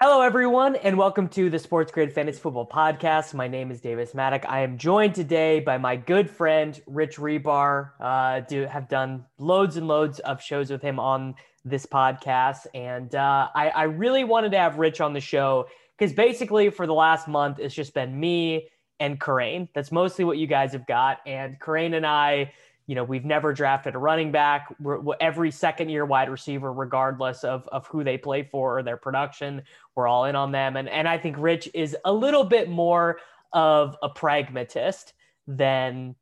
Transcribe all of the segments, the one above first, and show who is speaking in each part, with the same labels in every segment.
Speaker 1: Hello, everyone, and welcome to the Sports Grid Fantasy Football Podcast. My name is Davis Mattek. I am joined today by my good friend Rich Hribar. Uh, do have done loads and loads of shows with him on this podcast, and uh, I, I really wanted to have Rich on the show because basically for the last month it's just been me and Kerrane. That's mostly what you guys have got, and Kerrane and I you know, we've never drafted a running back. We're, every second year wide receiver, regardless of, of who they play for or their production, we're all in on them. And, and I think Rich is a little bit more of a pragmatist than,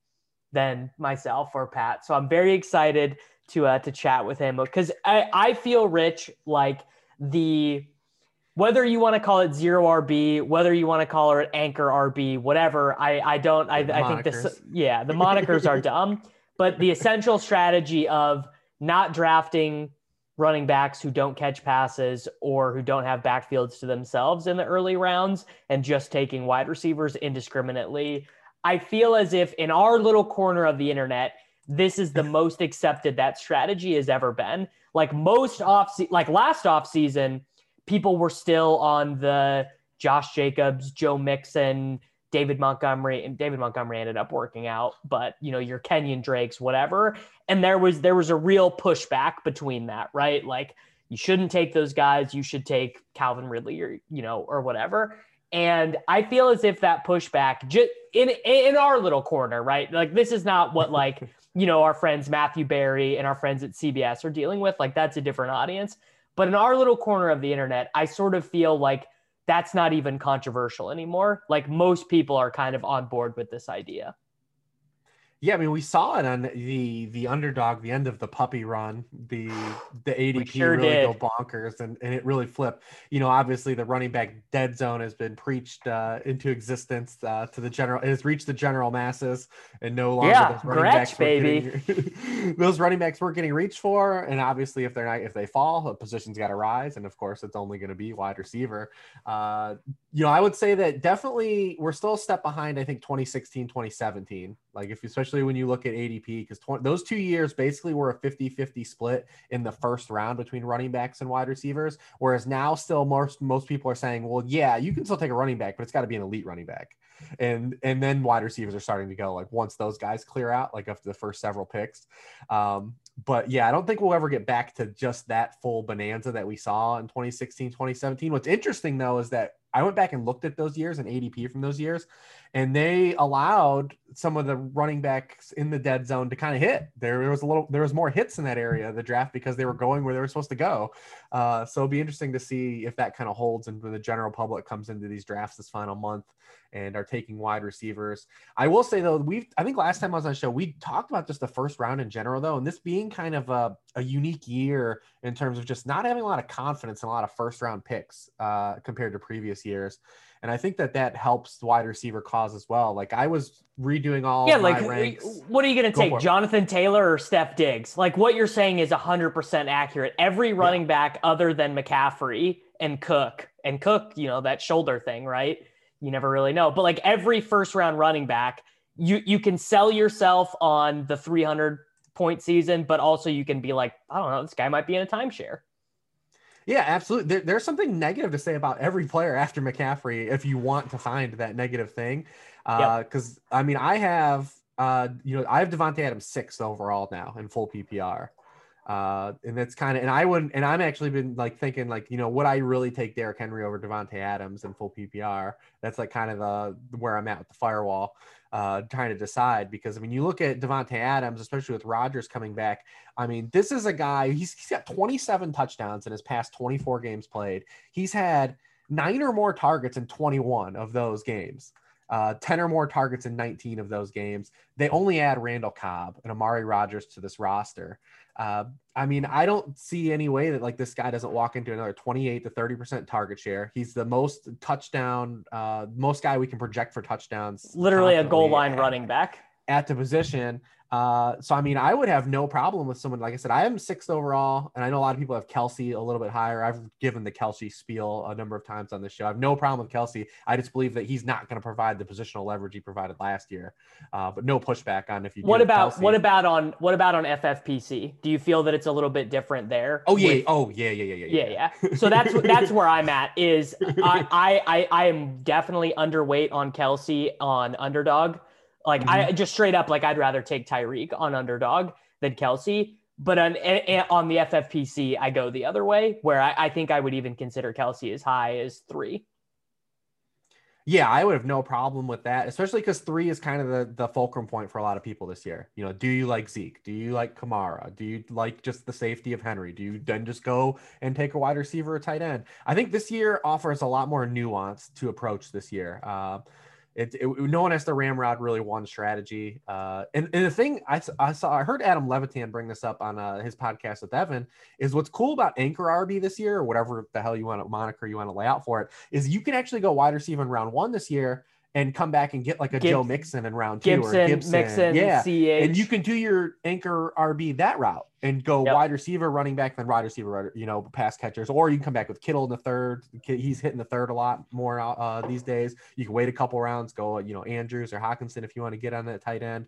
Speaker 1: than myself or Pat. So I'm very excited to, uh, to chat with him because I, I feel Rich like the, whether you want to call it zero RB, whether you want to call her it anchor RB, whatever, I, I don't, I, I think this, yeah, the monikers are dumb but the essential strategy of not drafting running backs who don't catch passes or who don't have backfields to themselves in the early rounds and just taking wide receivers indiscriminately. I feel as if in our little corner of the internet, this is the most accepted that strategy has ever been. Like most off, like last off season, people were still on the Josh Jacobs, Joe Mixon, David Montgomery and David Montgomery ended up working out, but you know, your Kenyon Drakes, whatever. And there was there was a real pushback between that, right? Like you shouldn't take those guys, you should take Calvin Ridley or you know, or whatever. And I feel as if that pushback just in in our little corner, right? Like this is not what like, you know, our friends Matthew Berry and our friends at CBS are dealing with. Like that's a different audience. But in our little corner of the internet, I sort of feel like that's not even controversial anymore. Like most people are kind of on board with this idea.
Speaker 2: Yeah, I mean, we saw it on the the underdog, the end of the puppy run, the the ADP sure really did. go bonkers, and, and it really flipped. You know, obviously the running back dead zone has been preached uh, into existence uh, to the general. It has reached the general masses, and no longer
Speaker 1: yeah, those running Gretch, backs baby.
Speaker 2: Getting, those running backs weren't getting reached for, and obviously if they're not, if they fall, the position's got to rise, and of course it's only going to be wide receiver. Uh, you know, I would say that definitely we're still a step behind. I think 2016, 2017. Like if you especially when you look at ADP, because those two years basically were a 50-50 split in the first round between running backs and wide receivers. Whereas now, still most most people are saying, well, yeah, you can still take a running back, but it's got to be an elite running back. And and then wide receivers are starting to go like once those guys clear out, like after the first several picks. Um, but yeah, I don't think we'll ever get back to just that full bonanza that we saw in 2016, 2017. What's interesting though is that I went back and looked at those years and ADP from those years, and they allowed some of the running backs in the dead zone to kind of hit. There was a little, there was more hits in that area of the draft because they were going where they were supposed to go. Uh, so it'll be interesting to see if that kind of holds and when the general public comes into these drafts this final month and are taking wide receivers. I will say though, we I think last time I was on the show, we talked about just the first round in general though, and this being kind of a, a unique year in terms of just not having a lot of confidence in a lot of first round picks uh, compared to previous years. And I think that that helps the wide receiver cause as well. Like I was redoing all yeah, like ranks.
Speaker 1: what are you going to take, Jonathan Taylor or Steph Diggs? Like what you're saying is 100% accurate. Every running yeah. back other than McCaffrey and Cook and Cook, you know that shoulder thing, right? you never really know. But like every first round running back, you you can sell yourself on the 300 point season, but also you can be like, I don't know, this guy might be in a timeshare.
Speaker 2: Yeah, absolutely. There, there's something negative to say about every player after McCaffrey if you want to find that negative thing. Because uh, yep. I mean, I have, uh, you know, I have Davante Adams sixth overall now in full PPR. Uh, and that's kind of, and I wouldn't, and I'm actually been like thinking, like, you know, would I really take Derrick Henry over Davante Adams in full PPR? That's like kind of the where I'm at with the firewall, uh, trying to decide because I mean, you look at Davante Adams, especially with Rodgers coming back. I mean, this is a guy. He's, he's got 27 touchdowns in his past 24 games played. He's had nine or more targets in 21 of those games. Uh, 10 or more targets in 19 of those games. They only add Randall Cobb and Amari Rodgers to this roster. Uh, I mean, I don't see any way that like this guy doesn't walk into another 28 to 30 percent target share. He's the most touchdown, uh, most guy we can project for touchdowns.
Speaker 1: Literally a goal line at, running back
Speaker 2: at the position. Uh, so I mean, I would have no problem with someone like I said. I am sixth overall, and I know a lot of people have Kelce a little bit higher. I've given the Kelce spiel a number of times on this show. I have no problem with Kelce. I just believe that he's not going to provide the positional leverage he provided last year. Uh, but no pushback on if you.
Speaker 1: What about Kelce. what about on what about on FFPC? Do you feel that it's a little bit different there?
Speaker 2: Oh yeah, with, oh yeah, yeah, yeah, yeah,
Speaker 1: yeah, yeah. So that's that's where I'm at. Is I I I, I am definitely underweight on Kelce on underdog. Like mm-hmm. I just straight up, like I'd rather take Tyreek on underdog than Kelce. But on on the FFPC, I go the other way, where I, I think I would even consider Kelce as high as three.
Speaker 2: Yeah, I would have no problem with that, especially because three is kind of the, the fulcrum point for a lot of people this year. You know, do you like Zeke? Do you like Kamara? Do you like just the safety of Henry? Do you then just go and take a wide receiver or tight end? I think this year offers a lot more nuance to approach this year. Uh, it, it, no one has to ramrod really one strategy. Uh, and, and the thing I, I saw, I heard Adam Levitan bring this up on uh, his podcast with Evan is what's cool about anchor RB this year, or whatever the hell you want to moniker you want to lay out for it, is you can actually go wide receiver in round one this year and come back and get like a Joe Mixon in round two
Speaker 1: Gibson,
Speaker 2: or
Speaker 1: Gibson, Mixon,
Speaker 2: yeah,
Speaker 1: CH.
Speaker 2: and you can do your anchor RB that route and go yep. wide receiver, running back, then wide receiver, you know, pass catchers, or you can come back with Kittle in the third. He's hitting the third a lot more uh, these days. You can wait a couple rounds, go, you know, Andrews or Hockenson if you want to get on that tight end.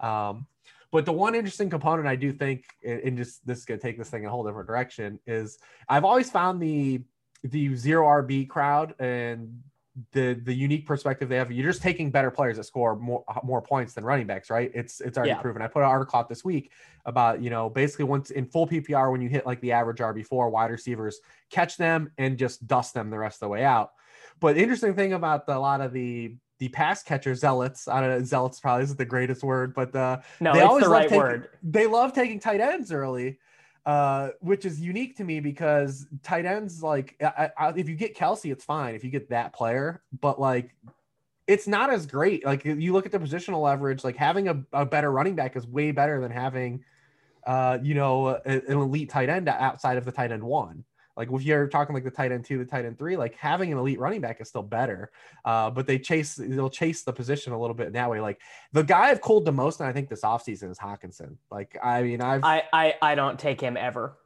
Speaker 2: Um, but the one interesting component I do think, and just this is gonna take this thing in a whole different direction, is I've always found the the zero RB crowd and the the unique perspective they have. You're just taking better players that score more more points than running backs, right? It's it's already yeah. proven. I put an article out this week about you know basically once in full PPR when you hit like the average RB four wide receivers, catch them and just dust them the rest of the way out. But interesting thing about the, a lot of the the pass catcher zealots. I don't know, zealots probably isn't the greatest word, but uh,
Speaker 1: no, they always the right
Speaker 2: taking,
Speaker 1: word.
Speaker 2: They love taking tight ends early uh, which is unique to me because tight ends, like, I, I, if you get Kelce, it's fine if you get that player, but like, it's not as great. Like, you look at the positional leverage, like, having a, a better running back is way better than having, uh, you know, a, an elite tight end outside of the tight end one. Like if you're talking like the tight end two, the tight end three, like having an elite running back is still better. Uh, but they chase, they'll chase the position a little bit in that way. Like the guy I've cooled the most, and I think this offseason is Hockenson. Like, I mean, I've,
Speaker 1: I, I, I don't take him ever.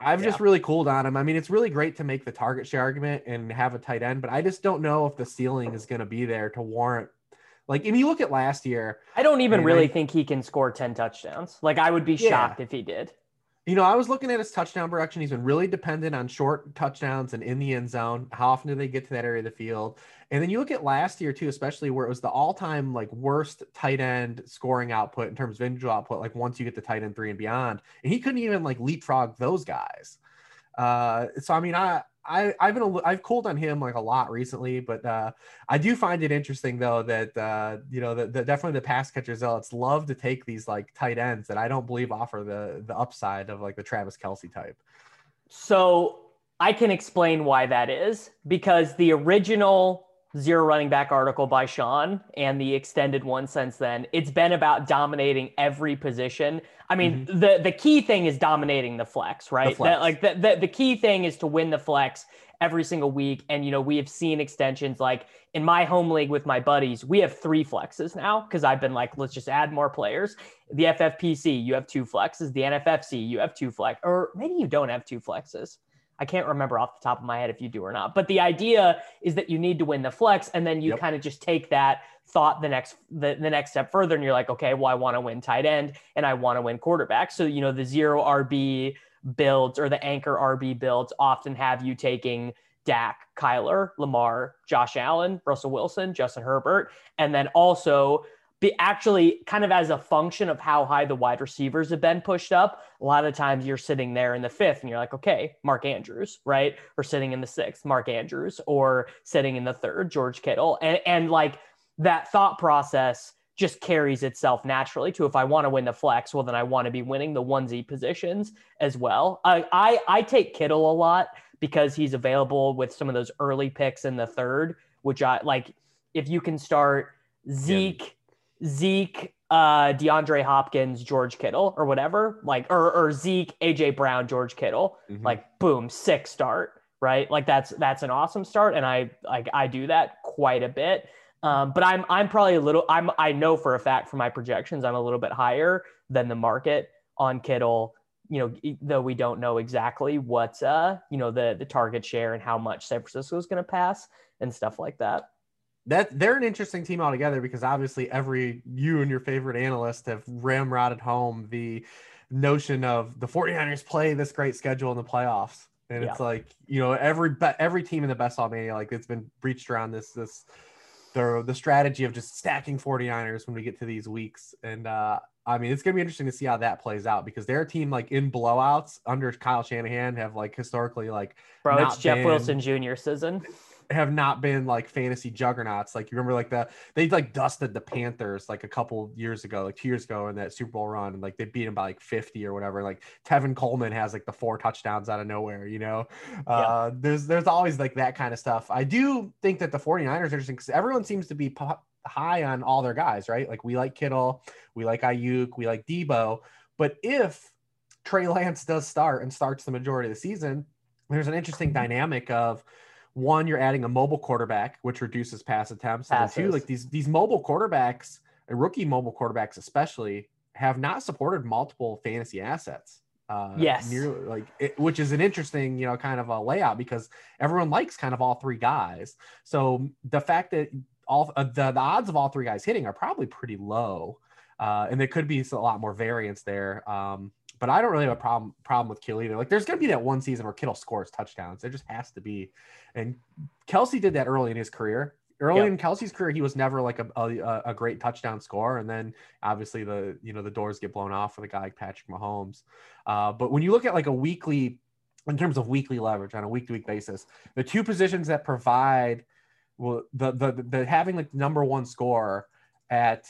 Speaker 2: I've yeah. just really cooled on him. I mean, it's really great to make the target share argument and have a tight end, but I just don't know if the ceiling is going to be there to warrant. Like, if you look at last year,
Speaker 1: I don't even really I, think he can score 10 touchdowns. Like, I would be yeah. shocked if he did.
Speaker 2: You know, I was looking at his touchdown production. He's been really dependent on short touchdowns and in the end zone. How often do they get to that area of the field? And then you look at last year too, especially where it was the all-time like worst tight end scoring output in terms of individual output. Like once you get to tight end three and beyond, and he couldn't even like leapfrog those guys. Uh, so I mean, I I, I've been I've cooled on him like a lot recently, but uh, I do find it interesting though that uh, you know the, the, definitely the pass catcher zealots love to take these like tight ends that I don't believe offer the the upside of like the Travis Kelce type.
Speaker 1: So I can explain why that is because the original zero running back article by Sean and the extended one since then, it's been about dominating every position. I mean, mm-hmm. the the key thing is dominating the flex, right? The flex. That, like the, the the key thing is to win the flex every single week. And you know, we have seen extensions like in my home league with my buddies, we have three flexes now because I've been like, let's just add more players. The FFPC, you have two flexes. The NFFC, you have two flex, or maybe you don't have two flexes. I can't remember off the top of my head if you do or not. But the idea is that you need to win the flex, and then you yep. kind of just take that thought the next the, the next step further, and you're like, okay, well, I want to win tight end and I want to win quarterback. So you know the zero RB builds or the anchor RB builds often have you taking Dak, Kyler, Lamar, Josh Allen, Russell Wilson, Justin Herbert, and then also be actually kind of as a function of how high the wide receivers have been pushed up. A lot of times you're sitting there in the fifth and you're like, okay, Mark Andrews, right? Or sitting in the sixth, Mark Andrews, or sitting in the third, George Kittle. And, and like that thought process just carries itself naturally to if I want to win the flex, well, then I want to be winning the onesie positions as well. I, I, I take Kittle a lot because he's available with some of those early picks in the third, which I like. If you can start Zeke, Zeke, uh, DeAndre Hopkins, George Kittle, or whatever, like, or, or Zeke, AJ Brown, George Kittle, mm-hmm. like, boom, sick start, right? Like that's that's an awesome start, and I like I do that quite a bit. Um, but I'm I'm probably a little I'm I know for a fact from my projections I'm a little bit higher than the market on Kittle. You know, though we don't know exactly what's uh you know the the target share and how much San Francisco is going to pass and stuff like that
Speaker 2: that they're an interesting team altogether because obviously every you and your favorite analyst have ramrodded home the notion of the 49ers play this great schedule in the playoffs. And yeah. it's like, you know, every but every team in the best ball mania, like it's been breached around this this the the strategy of just stacking 49ers when we get to these weeks. And uh I mean, it's gonna be interesting to see how that plays out because their team, like in blowouts under Kyle Shanahan, have like historically like
Speaker 1: bro, it's Jeff been, Wilson Jr. season
Speaker 2: have not been like fantasy juggernauts. Like you remember, like the they like dusted the Panthers like a couple years ago, like two years ago in that Super Bowl run, and like they beat them by like 50 or whatever. Like Tevin Coleman has like the four touchdowns out of nowhere, you know. Uh, there's there's always like that kind of stuff. I do think that the 49ers are interesting because everyone seems to be high on all their guys, right? Like we like Kittle, we like Aiyuk, we like Deebo. But if Trey Lance does start and starts the majority of the season, there's an interesting dynamic of one, you're adding a mobile quarterback, which reduces pass attempts. Passes. And two, like these these mobile quarterbacks, rookie mobile quarterbacks especially, have not supported multiple fantasy assets.
Speaker 1: Uh, yes,
Speaker 2: nearly, like it, which is an interesting, you know, kind of a layout because everyone likes kind of all three guys. So the fact that all uh, the, the odds of all three guys hitting are probably pretty low, uh, and there could be a lot more variance there. Um, but I don't really have a problem problem with Kittle either. Like, there's going to be that one season where Kittle scores touchdowns. There just has to be. And Kelce did that early in his career. Early yep. in Kelce's career, he was never like a, a, a great touchdown scorer, and then obviously the you know the doors get blown off for the guy like Patrick Mahomes. Uh, but when you look at like a weekly, in terms of weekly leverage on a week to week basis, the two positions that provide well the the the having like number one score at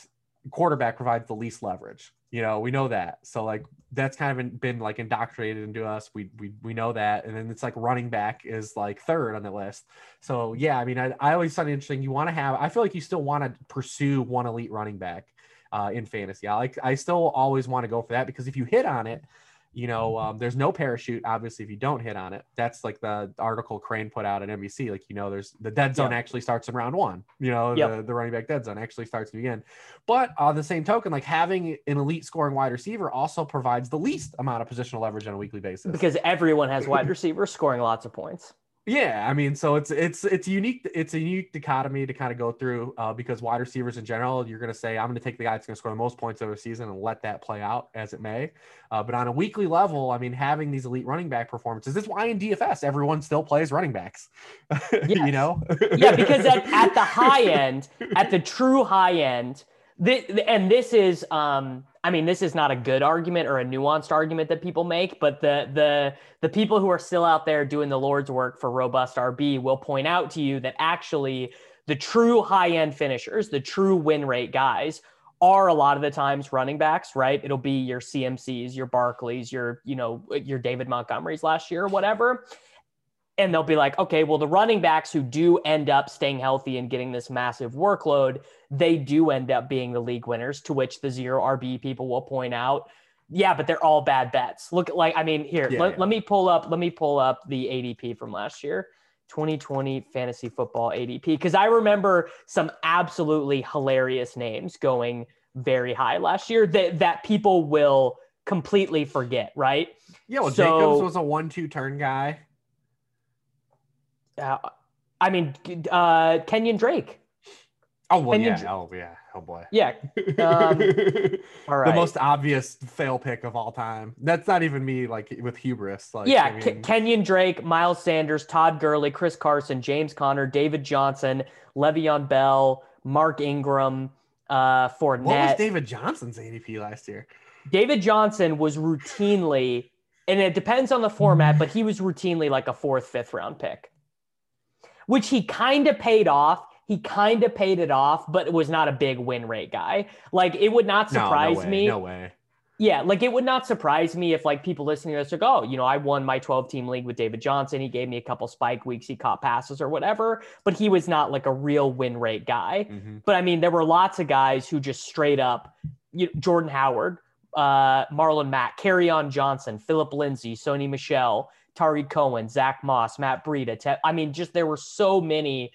Speaker 2: quarterback provides the least leverage. You know, we know that. So like that's kind of been, like indoctrinated into us. We, we we know that. And then it's like running back is like third on the list. So yeah, I mean, I, I always find it interesting. You want to have. I feel like you still want to pursue one elite running back uh, in fantasy. I like. I still always want to go for that because if you hit on it, you know, um, there's no parachute. Obviously, if you don't hit on it, that's like the article Kerrane put out at NBC. Like, you know, there's the dead zone yeah. actually starts in round one. You know, yep. the, the running back dead zone actually starts to begin. But on the same token, like having an elite scoring wide receiver also provides the least amount of positional leverage on a weekly basis
Speaker 1: because everyone has wide receivers scoring lots of points.
Speaker 2: Yeah, I mean, so it's it's it's unique. It's a unique dichotomy to kind of go through uh, because wide receivers in general, you're going to say I'm going to take the guy that's going to score the most points over the season and let that play out as it may. Uh, but on a weekly level, I mean, having these elite running back performances, this is why in DFS everyone still plays running backs. you know,
Speaker 1: yeah, because at, at the high end, at the true high end, the, and this is um I mean, this is not a good argument or a nuanced argument that people make, but the the the people who are still out there doing the Lord's work for robust RB will point out to you that actually the true high end finishers, the true win rate guys, are a lot of the times running backs, right? It'll be your CMCs, your Barkleys, your you know your David Montgomerys last year or whatever and they'll be like, okay, well, the running backs who do end up staying healthy and getting this massive workload, they do end up being the league winners, to which the zero RB people will point out, yeah, but they're all bad bets. Look, like, I mean, here, yeah, let, yeah. let me pull up, let me pull up the ADP from last year. 2020 fantasy football ADP because I remember some absolutely hilarious names going very high last year that that people will completely forget, right?
Speaker 2: Yeah, well, so, Jacobs was a one-two turn guy.
Speaker 1: Uh, I mean, uh, Kenyon Drake.
Speaker 2: Oh well, Kenyon yeah. oh yeah. Oh boy.
Speaker 1: Yeah. Um,
Speaker 2: all right. The most obvious fail pick of all time. That's not even me, like with hubris. Like
Speaker 1: yeah, I mean... K- Kenyon Drake, Miles Sanders, Todd Gurley, Chris Carson, James Conner, David Johnson, Le'Veon Bell, Mark Ingram, uh, Fournette.
Speaker 2: What was David Johnson's ADP last year?
Speaker 1: David Johnson was routinely, and it depends on the format, but he was routinely like a fourth, fifth round pick, which he kind of paid off. He kind of paid it off, but it was not a big win rate guy. Like it would not surprise
Speaker 2: no, no way,
Speaker 1: me.
Speaker 2: No way.
Speaker 1: Yeah, like it would not surprise me if like people listening to this are like, oh, you know, I won my 12 team league with David Johnson. He gave me a couple spike weeks, he caught passes or whatever, but he was not like a real win rate guy.
Speaker 2: Mm-hmm.
Speaker 1: But I mean, there were lots of guys who just straight up, you Jordan Howard, uh, Marlon Mack, on Johnson, Philip Lindsay, Sony Michel, Tarik Cohen, Zach Moss, Matt Breida. Te- I mean, just there were so many.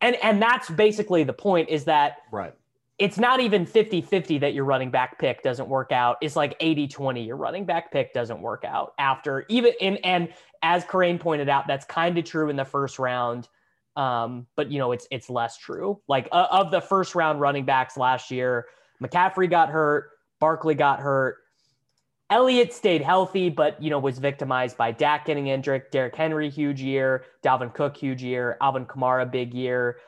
Speaker 1: And and that's basically the point is that
Speaker 2: right
Speaker 1: it's not even 50 50 that your running back pick doesn't work out. It's like 80 20. Your running back pick doesn't work out after even in, and as Kerrane pointed out, that's kind of true in the first round. Um, but you know, it's, it's less true. Like uh, of the first round running backs last year, McCaffrey got hurt, Barkley got hurt. Elliott stayed healthy, but you know, was victimized by Dak getting injured. Derrick Henry, huge year. Dalvin Cook, huge year. Alvin Kamara, big year.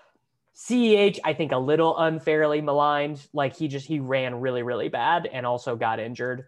Speaker 1: CEH, I think a little unfairly maligned. Like he just he ran really, really bad and also got injured.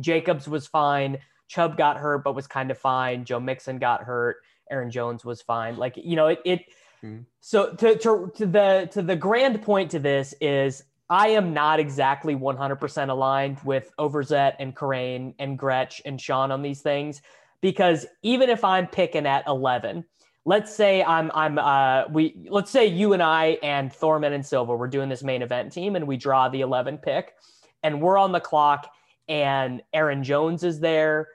Speaker 1: Jacobs was fine. Chubb got hurt, but was kind of fine. Joe Mixon got hurt. Aaron Jones was fine. Like, you know, it it mm-hmm. so to, to to the to the grand point to this is I am not exactly 100% aligned with Overzet and Kerrane and Gretch and Sean on these things because even if I'm picking at 11, let's say I'm I'm uh we let's say you and I and Thorman and Silva we're doing this main event team and we draw the 11 pick and we're on the clock and Aaron Jones is there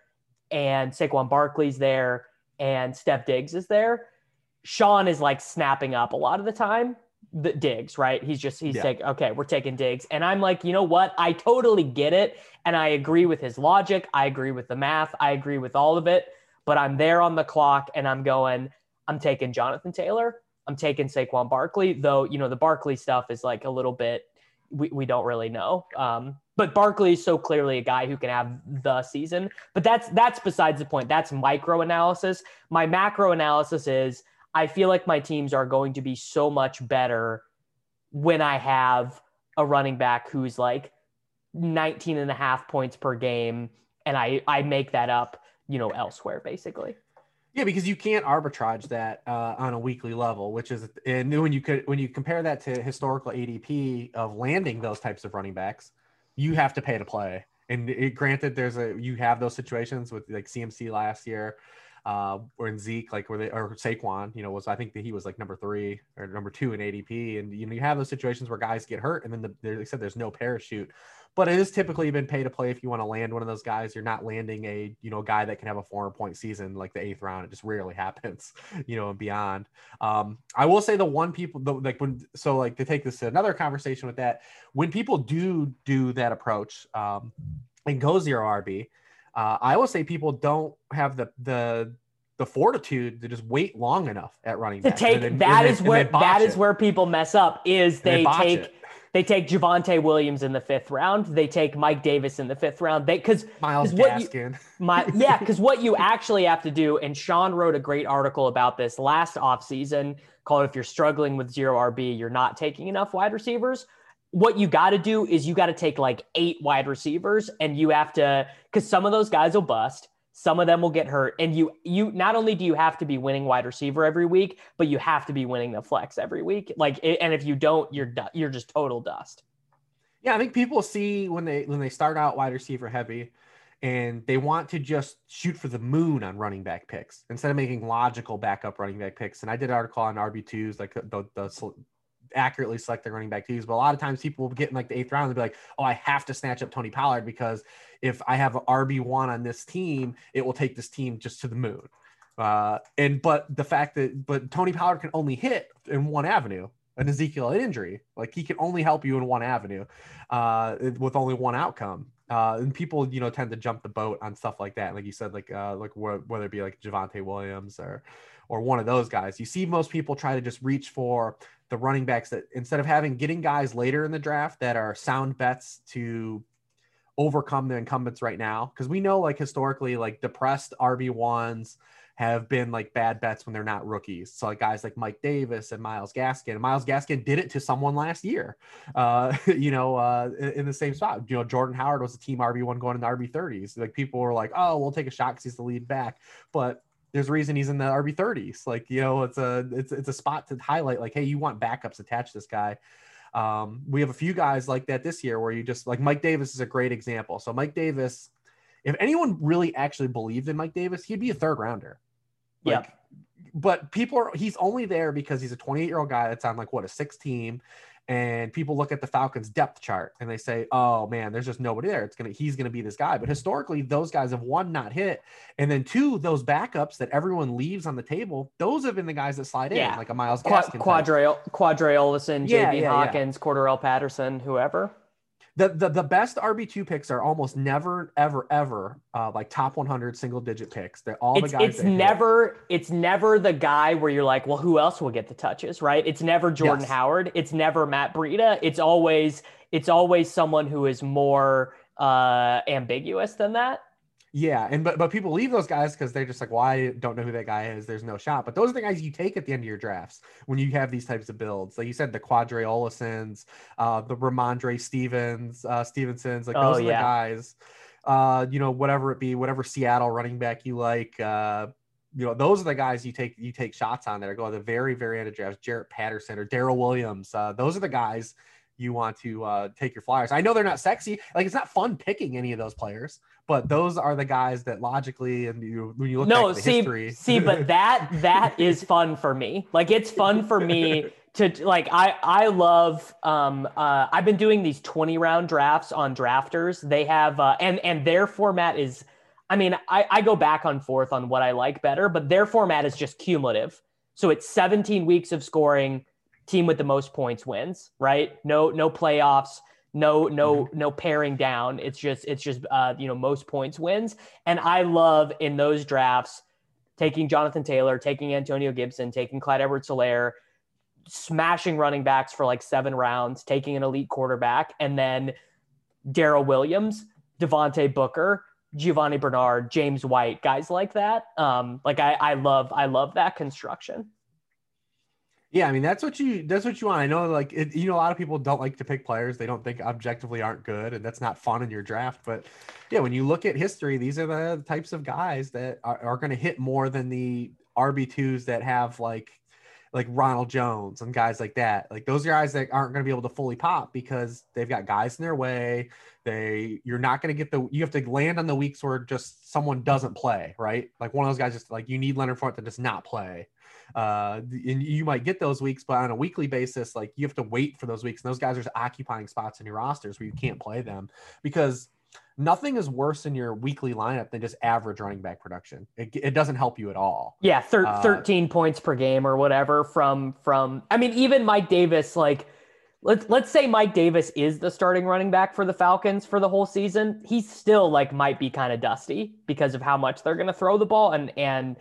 Speaker 1: and Saquon Barkley's there and Steph Diggs is there. Sean is like snapping up a lot of the time. The Diggs, right? He's just he's yeah. like, okay, we're taking Diggs. And I'm like, you know what? I totally get it. And I agree with his logic. I agree with the math. I agree with all of it. But I'm there on the clock and I'm going, I'm taking Jonathan Taylor. I'm taking Saquon Barkley, though, you know, the Barkley stuff is like a little bit, we, we don't really know. Um, but Barkley is so clearly a guy who can have the season. But that's that's besides the point. That's micro analysis. My macro analysis is I feel like my teams are going to be so much better when I have a running back who's like 19 and a half points per game and I I make that up, you know, elsewhere basically.
Speaker 2: Yeah, because you can't arbitrage that uh, on a weekly level, which is and when you could when you compare that to historical ADP of landing those types of running backs, you have to pay to play. And it, granted, there's a you have those situations with like CMC last year, uh, or in Zeke, like where they or Saquon, you know, was I think that he was like number three or number two in ADP, and you know you have those situations where guys get hurt, and then the, they said there's no parachute but it is typically been pay to play if you want to land one of those guys. You're not landing a you know guy that can have a 400 point season like the eighth round. It just rarely happens, you know, and beyond. Um, I will say the one people the, like when so like to take this to another conversation with that when people do do that approach um, and go zero RB, uh, I will say people don't have the the the fortitude to just wait long enough at running
Speaker 1: to
Speaker 2: back.
Speaker 1: take
Speaker 2: then,
Speaker 1: that is where that is where people mess up is they,
Speaker 2: they
Speaker 1: take
Speaker 2: it.
Speaker 1: They take Javonte Williams in the fifth round. They take Mike Davis in the fifth round. They because what
Speaker 2: Gaskin.
Speaker 1: You, my yeah, because what you actually have to do, and Sean wrote a great article about this last offseason called If You're Struggling with Zero RB, You're Not Taking Enough Wide Receivers. What you got to do is you got to take like eight wide receivers, and you have to because some of those guys will bust some of them will get hurt and you you not only do you have to be winning wide receiver every week but you have to be winning the flex every week like and if you don't you're you're just total dust.
Speaker 2: Yeah i think people see when they when they start out wide receiver heavy and they want to just shoot for the moon on running back picks instead of making logical backup running back picks. And i did an article on rb2s like the, the accurately select their running back to use. But a lot of times people will get in like the eighth round and be like, oh, I have to snatch up Tony Pollard because if I have RB1 on this team, it will take this team just to the moon. Uh, and but the fact that but Tony Pollard can only hit in one avenue, an Ezekiel injury, like he can only help you in one avenue, uh, with only one outcome. Uh, and people, you know, tend to jump the boat on stuff like that. Like you said, like uh, like wh- whether it be like Javonte Williams or or one of those guys. You see most people try to just reach for the running backs that instead of having getting guys later in the draft that are sound bets to overcome the incumbents right now because we know like historically like depressed RB1s have been like bad bets when they're not rookies. So like guys like Mike Davis and Myles Gaskin. And Myles Gaskin did it to someone last year, uh, you know, uh, in, in the same spot. You know, Jordan Howard was a team RB one going in the RB 30s. Like people were like, oh, we'll take a shot because he's the lead back, but there's a reason he's in the RB 30s. Like, you know, it's a it's it's a spot to highlight like, hey, you want backups attached to this guy. Um, we have a few guys like that this year where you just like Mike Davis is a great example. So Mike Davis, if anyone really actually believed in Mike Davis, he'd be a third rounder.
Speaker 1: Like,
Speaker 2: yeah. But people are he's only there because he's a 28 year old guy that's on like what a six team and people look at the Falcons depth chart and they say, "Oh man, there's just nobody there. It's gonna he's gonna be this guy." But historically, those guys have one not hit, and then two those backups that everyone leaves on the table. Those have been the guys that slide
Speaker 1: Yeah.
Speaker 2: in, like a Myles
Speaker 1: Qua-
Speaker 2: Gaskin.
Speaker 1: Qadree Qadree Ollison,
Speaker 2: Yeah,
Speaker 1: JB
Speaker 2: yeah, yeah.
Speaker 1: Hawkins, Cordarrelle Patterson, whoever.
Speaker 2: The, the the best RB two picks are almost never ever ever uh, like top 100 single digit picks. They're all
Speaker 1: It's
Speaker 2: the guys.
Speaker 1: it's
Speaker 2: that hit.
Speaker 1: never it's never the guy where you're like, well, who else will get the touches, right? It's never Jordan
Speaker 2: Yes.
Speaker 1: Howard. It's never Matt Breida. It's always it's always someone who is more uh ambiguous than that.
Speaker 2: Yeah, and but but people leave those guys because they're just like, well, I don't know who that guy is. There's no shot. But those are the guys you take at the end of your drafts when you have these types of builds. Like you said, the Qadree Ollisons, uh, the Rhamondre Stevens, uh, Stevensons, like
Speaker 1: Oh,
Speaker 2: those are the guys. Uh, you know, whatever it be, whatever Seattle running back you like. Uh, you know, those are the guys you take you take shots on that are go at the very, very end of drafts. Jaret Patterson or Darrel Williams. Uh, those are the guys you want to uh, take your flyers. I know they're not sexy. Like it's not fun picking any of those players, but those are the guys that logically and you when you look
Speaker 1: no,
Speaker 2: back at the
Speaker 1: see,
Speaker 2: history.
Speaker 1: see, but that that is fun for me. Like it's fun for me to like I I love um uh I've been doing these 20 round drafts on drafters. They have uh and and their format is I mean, I, I go back and forth on what I like better, but their format is just cumulative. So it's 17 weeks of scoring, team with the most points wins, right? No, no playoffs, no, no, no paring down. It's just, it's just, uh, you know, most points wins. And I love in those drafts taking Jonathan Taylor, taking Antonio Gibson, taking Clyde Edwards-Helaire, smashing running backs for like seven rounds, taking an elite quarterback, and then Darrel Williams, Devontae Booker, Giovani Bernard, James White, guys like that. Um, like I, I love, I love that construction.
Speaker 2: Yeah, I mean that's what you that's what you want. I know like it, you know a lot of people don't like to pick players they don't think objectively aren't good and that's not fun in your draft, but yeah, when you look at history, these are the types of guys that are, are going to hit more than the RB2s that have like like Ronald Jones and guys like that. Like those guys that aren't going to be able to fully pop because they've got guys in their way. They you're not going to get the you have to land on the weeks where just someone doesn't play, right? Like one of those guys just like you need Leonard Fournette to just not play. Uh, and you might get those weeks, but on a weekly basis, like you have to wait for those weeks. And those guys are just occupying spots in your rosters where you can't play them because nothing is worse in your weekly lineup than just average running back production. It, it doesn't help you at all.
Speaker 1: Yeah, thir-
Speaker 2: Uh,
Speaker 1: 13 points per game or whatever from from I mean even Mike Davis like let's let's say Mike Davis is the starting running back for the Falcons for the whole season. He still like might be kind of dusty because of how much they're going to throw the ball and and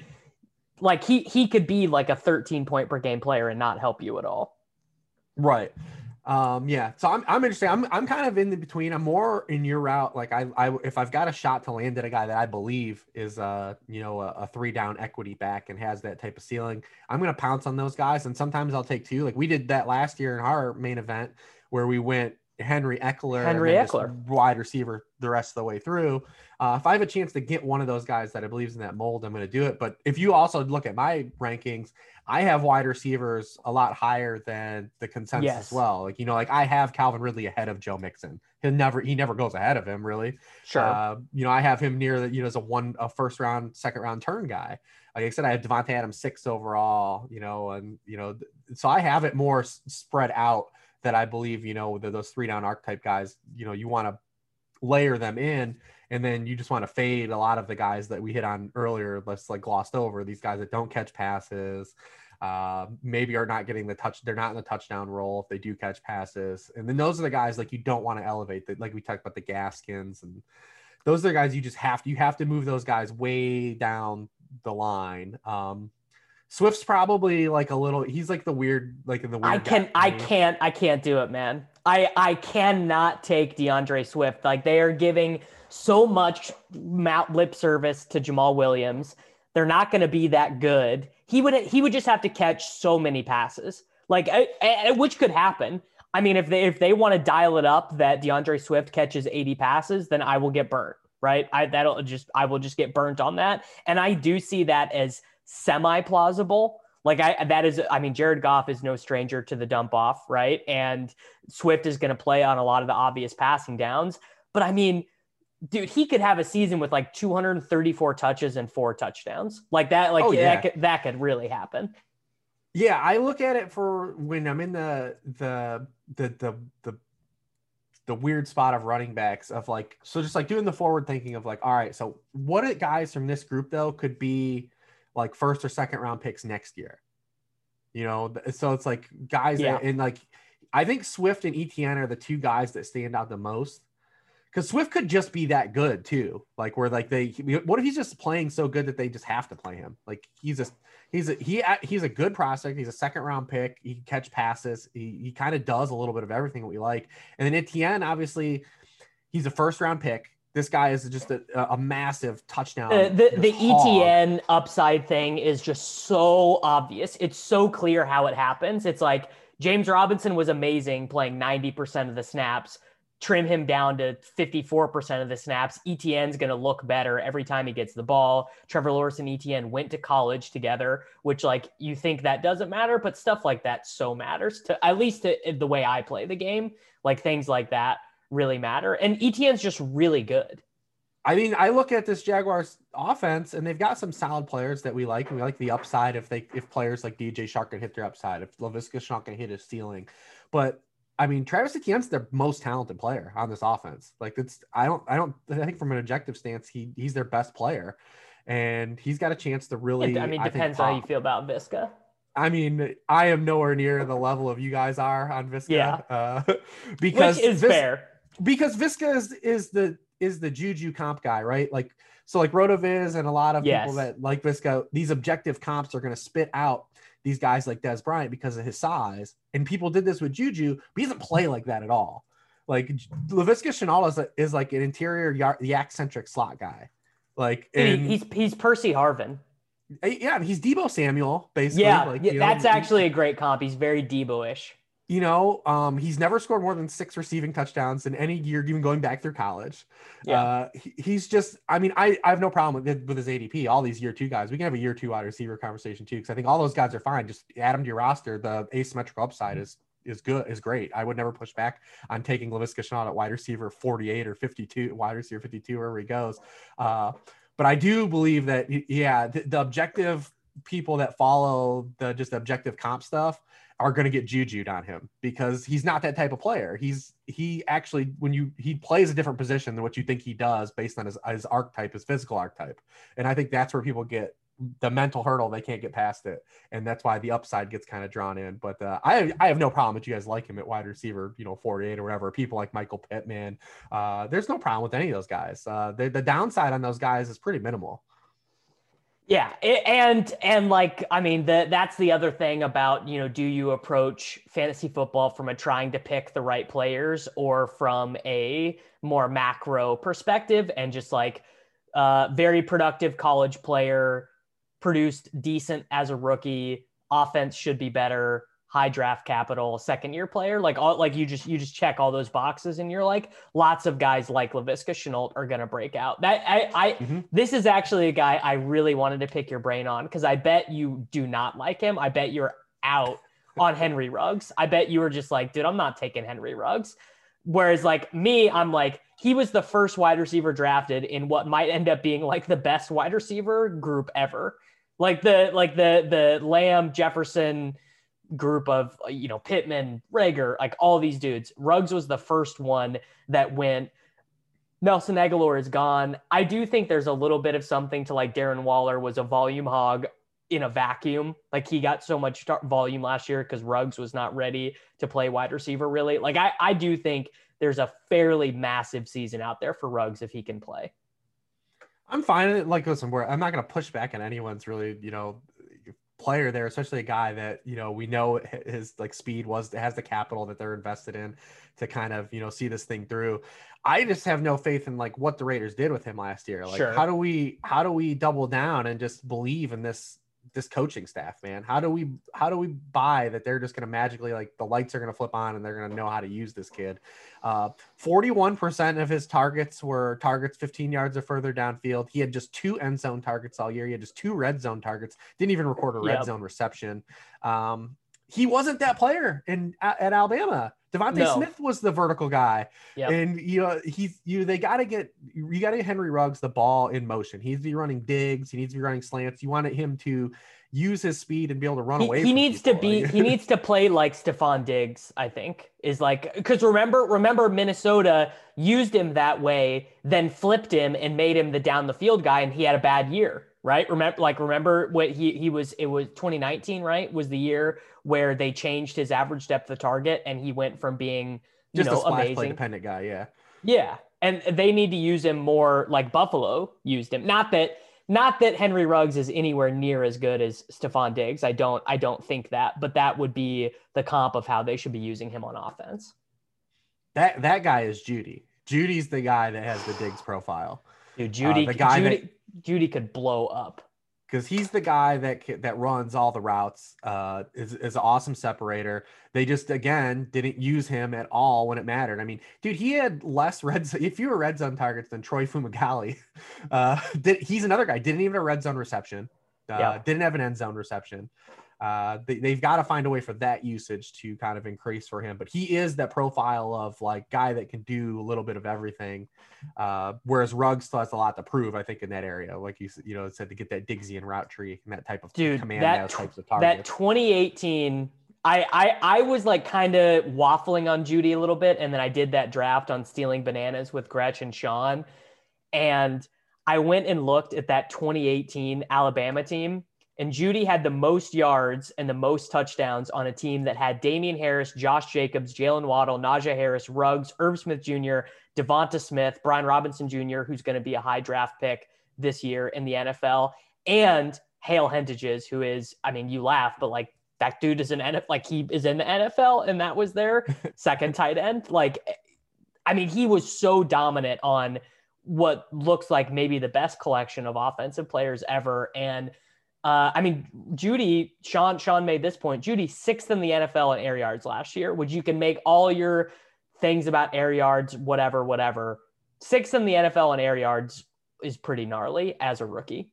Speaker 1: like he he could be like a 13 point per game player and not help you at all.
Speaker 2: Right. Um, yeah. So I'm, I'm interested. I'm, I'm kind of in the between. I'm more in your route. Like I, I, if I've got a shot to land at a guy that I believe is, uh, you know, a, a three down equity back and has that type of ceiling, I'm going to pounce on those guys. And sometimes I'll take two, like we did that last year in our main event where we went Henry Ekeler,
Speaker 1: Henry Ekeler.
Speaker 2: wide receiver the rest of the way through. Uh, if I have a chance to get one of those guys that I believe is in that mold, I'm going to do it. But if you also look at my rankings, I have wide receivers a lot higher than the consensus
Speaker 1: Yes.
Speaker 2: as well. Like, you know, like I have Calvin Ridley ahead of Joe Mixon. He'll never, he never goes ahead of him really.
Speaker 1: Sure.
Speaker 2: Uh, you know, I have him near the, you know, as a one, a first round, second round turn guy. Like I said, I have Davante Adams six overall, you know, and, you know, so I have it more s- spread out that I believe, you know, that those three down archetype guys, you know, you want to layer them in and then you just want to fade a lot of the guys that we hit on earlier let's like glossed over these guys that don't catch passes uh, maybe are not getting the touch they're not in the touchdown role if they do catch passes and then those are the guys like you don't want to elevate that like we talked about the gaskins and those are the guys you just have to you have to move those guys way down the line um swift's probably like a little he's like the weird like in the weird
Speaker 1: I can
Speaker 2: guy
Speaker 1: I can't I can't do it, man. I I cannot take DeAndre Swift. Like they are giving so much lip service to Jamaal Williams. They're not going to be that good. He would he would just have to catch so many passes, like which could happen. I mean, if they if they want to dial it up that DeAndre Swift catches 80 passes, then I will get burnt, right? I that'll just I will just get burnt on that. And I do see that as semi plausible. Like I that is I mean Jared Goff is no stranger to the dump off, right? And Swift is going to play on a lot of the obvious passing downs, but I mean dude, he could have a season with like 234 touches and four touchdowns. Like that like oh, yeah. that could, that could really happen.
Speaker 2: Yeah, I look at it for when I'm in the the the the the the weird spot of running backs of like so just like doing the forward thinking of like all right so what guys from this group though could be like first or second round picks next year you know so it's like guys yeah. that, and like i think swift and Etienne are the two guys that stand out the most because swift could just be that good too like where like they what if he's just playing so good that they just have to play him like he's a he's a he he's a good prospect. He's a second round pick. He can catch passes. He, he kind of does a little bit of everything that we like. And then Etienne, obviously, he's a first round pick. This guy is just a, a massive touchdown.
Speaker 1: Uh, the the Etienne upside thing is just so obvious. It's so clear how it happens. It's like James Robinson was amazing playing 90% of the snaps trim him down to 54% of the snaps. Etienne's going to look better every time he gets the ball. Trevor Lawrence and Etienne went to college together, which like you think that doesn't matter, but stuff like that so matters to at least to the way I play the game. Like things like that really matter. And Etienne's just really good.
Speaker 2: I mean, I look at this Jaguars offense and they've got some solid players that we like. And we like the upside if they if players like DJ Chark can hit their upside, if Laviska Shenault can hit his ceiling. But I mean, Travis Etienne's their most talented player on this offense. Like it's, I don't, I don't, I think from an objective stance, he he's their best player, and he's got a chance to really.
Speaker 1: I mean, depends I how you feel about Viska.
Speaker 2: I mean, I am nowhere near the level of you guys are on Viska.
Speaker 1: Yeah,
Speaker 2: uh, because
Speaker 1: Which is Vis- fair.
Speaker 2: Because Viska is is the is the Juju comp guy, right? Like so, like Rotoviz and a lot of yes. people that like Viska, these objective comps are going to spit out these guys like Dez Bryant because of his size. And people did this with Juju, but he doesn't play like that at all. Like Laviska Shenault is, a, is like an interior YAC centric slot guy. Like and,
Speaker 1: he's he's Percy Harvin.
Speaker 2: Uh, yeah, he's Deebo Samuel, basically.
Speaker 1: Yeah, like, yeah that's know, actually a great comp. He's very Deebo-ish
Speaker 2: you know, um, he's never scored more than six receiving touchdowns in any year, even going back through college. Yeah. Uh, he, he's just, I mean, I, I have no problem with, with his ADP, all these year two guys. We can have a year two wide receiver conversation too, because I think all those guys are fine. Just add them to your roster. The asymmetrical upside is is good, is great. I would never push back on taking Laviska Shenault at wide receiver 48 or 52, wide receiver 52, wherever he goes. Uh, but I do believe that, yeah, the, the objective people that follow the just objective comp stuff are going to get jujued on him because he's not that type of player. He's he actually when you he plays a different position than what you think he does based on his his archetype, his physical archetype, and I think that's where people get the mental hurdle they can't get past it. And that's why the upside gets kind of drawn in. But uh, I, I have no problem that you guys like him at wide receiver you know 48 or whatever people like michael pittman. Uh, there's no problem with any of those guys. Uh, the, the downside on those guys is pretty minimal
Speaker 1: yeah, and and like I mean the that's the other thing about, you know, do you approach fantasy football from a trying to pick the right players or from a more macro perspective and just like uh very productive college player produced decent as a rookie, offense should be better, high draft capital second year player like all like you just you just check all those boxes and you're like lots of guys like Laviska Shenault are gonna break out. That I I mm-hmm. this is actually a guy I really wanted to pick your brain on because I bet you do not like him. I bet you're out on Henry Ruggs. I bet you were just like dude I'm not taking Henry Ruggs. Whereas like me I'm like he was the first wide receiver drafted in what might end up being like the best wide receiver group ever. Like the like the the Lamb Jefferson group of uh, you know Pittman, Reagor, like all these dudes. Ruggs was the first one that went. Nelson Agholor is gone. I do think there's a little bit of something to like Darren Waller was a volume hog in a vacuum. Like he got so much volume last year because Ruggs was not ready to play wide receiver really. Like I, I do think there's a fairly massive season out there for Ruggs if he can play.
Speaker 2: I'm fine. Like, listen, where I'm not going to push back on anyone's really, you know, player there, especially a guy that you know we know his like speed was has the capital that they're invested in to kind of you know see this thing through. I just have no faith in like what the Raiders did with him last year. Like
Speaker 1: Sure.
Speaker 2: how do we how do we double down and just believe in this this coaching staff, man? How do we how do we buy that they're just gonna magically like the lights are gonna flip on and they're gonna know how to use this kid? Uh 41% of his targets were targets 15 yards or further downfield. He had just two end zone targets all year. He had just two red zone targets. Didn't even record a red
Speaker 1: Yep.
Speaker 2: zone reception. Um, he wasn't that player in at, at Alabama. Devonta
Speaker 1: No.
Speaker 2: Smith was the vertical guy,
Speaker 1: Yep.
Speaker 2: and you know he's you. They got to get you got to Henry Ruggs the ball in motion. He needs to be running digs. He needs to be running slants. You want him to use his speed and be able to run
Speaker 1: he,
Speaker 2: away.
Speaker 1: he
Speaker 2: from
Speaker 1: needs to be he needs to play like Stefon Diggs, I think. Is like because remember remember Minnesota used him that way, then flipped him and made him the down the field guy, and he had a bad year, right? Remember like remember what he he was it was 2019, right? Was the year where they changed his average depth of target and he went from being you
Speaker 2: just
Speaker 1: know
Speaker 2: a splash play
Speaker 1: amazing
Speaker 2: dependent guy. Yeah.
Speaker 1: yeah, and they need to use him more like Buffalo used him. Not that not that Henry Ruggs is anywhere near as good as Stefon Diggs. I don't I don't think that, but that would be the comp of how they should be using him on offense.
Speaker 2: That that guy is Judy. Judy's the guy that has the Diggs profile.
Speaker 1: Dude, Judy
Speaker 2: Uh, the guy
Speaker 1: Judy, Judy could blow up.
Speaker 2: because he's the guy that that runs all the routes. Uh, is is an awesome separator. They just again didn't use him at all when it mattered. I mean, dude, he had less red zone, fewer red zone targets than Troy Fumagalli. Uh, did, he's another guy. Didn't even have a red zone reception. Uh,
Speaker 1: Yeah.
Speaker 2: Didn't have an end zone reception. Uh, they, they've got to find a way for that usage to kind of increase for him. But he is that profile of like guy that can do a little bit of everything. Uh, whereas Ruggs still has a lot to prove, I think, in that area. Like you, you know, said to get that Dixian route tree and that type of
Speaker 1: Dude,
Speaker 2: command
Speaker 1: that
Speaker 2: those types of
Speaker 1: That 2018 I, I I was like kind of waffling on Judy a little bit, and then I did that draft on stealing bananas with Gretch and Sean, and I went and looked at that 2018 Alabama team, and Judy had the most yards and the most touchdowns on a team that had Damien Harris, Josh Jacobs, Jaylen Waddle, Najee Harris, Ruggs, Irv Smith Jr., Devonta Smith, Brian Robinson Jr., who's going to be a high draft pick this year in the NFL, and Hale Hentges, who is, I mean, you laugh, but like that dude is an NFL, like he is in the NFL, and that was their second tight end. Like, I mean, he was so dominant on what looks like maybe the best collection of offensive players ever. And uh, I mean, Judy, Sean, Sean made this point. Judy sixth in the NFL in air yards last year, which you can make all your things about air yards, whatever, whatever. Sixth in the NFL in air yards is pretty gnarly as a rookie.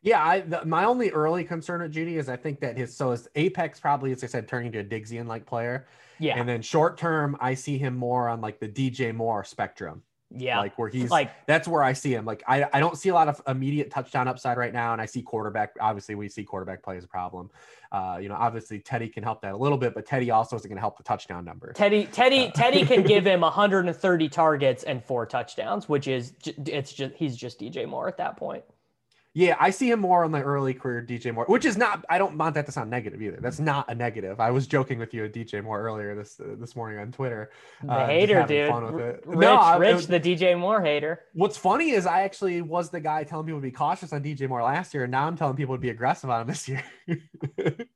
Speaker 2: Yeah, I the, my only early concern with Judy is I think that his so his apex probably, as I said, turning to a Dixian like player,
Speaker 1: Yeah,
Speaker 2: and then short term I see him more on like the DJ Moore spectrum,
Speaker 1: yeah.
Speaker 2: like where he's
Speaker 1: like
Speaker 2: that's where I see him. Like I, I don't see a lot of immediate touchdown upside right now, and I see quarterback. Obviously, we see quarterback play as a problem. Uh, you know, obviously Teddy can help that a little bit, but Teddy also isn't going to help the touchdown number.
Speaker 1: Teddy, Teddy,
Speaker 2: Uh,
Speaker 1: Teddy can give him 130 targets and four touchdowns, which is it's just he's just DJ Moore at that point.
Speaker 2: Yeah, I see him more on the early career DJ Moore, which is not. I don't want that to sound negative either. That's not a negative. I was joking with you at DJ Moore earlier this uh, this morning on Twitter.
Speaker 1: The
Speaker 2: uh,
Speaker 1: hater, dude.
Speaker 2: fun with it.
Speaker 1: Rich,
Speaker 2: No,
Speaker 1: Rich,
Speaker 2: it-
Speaker 1: the DJ Moore hater.
Speaker 2: What's funny is I actually was the guy telling people to be cautious on DJ Moore last year, and now I'm telling people to be aggressive on him this year.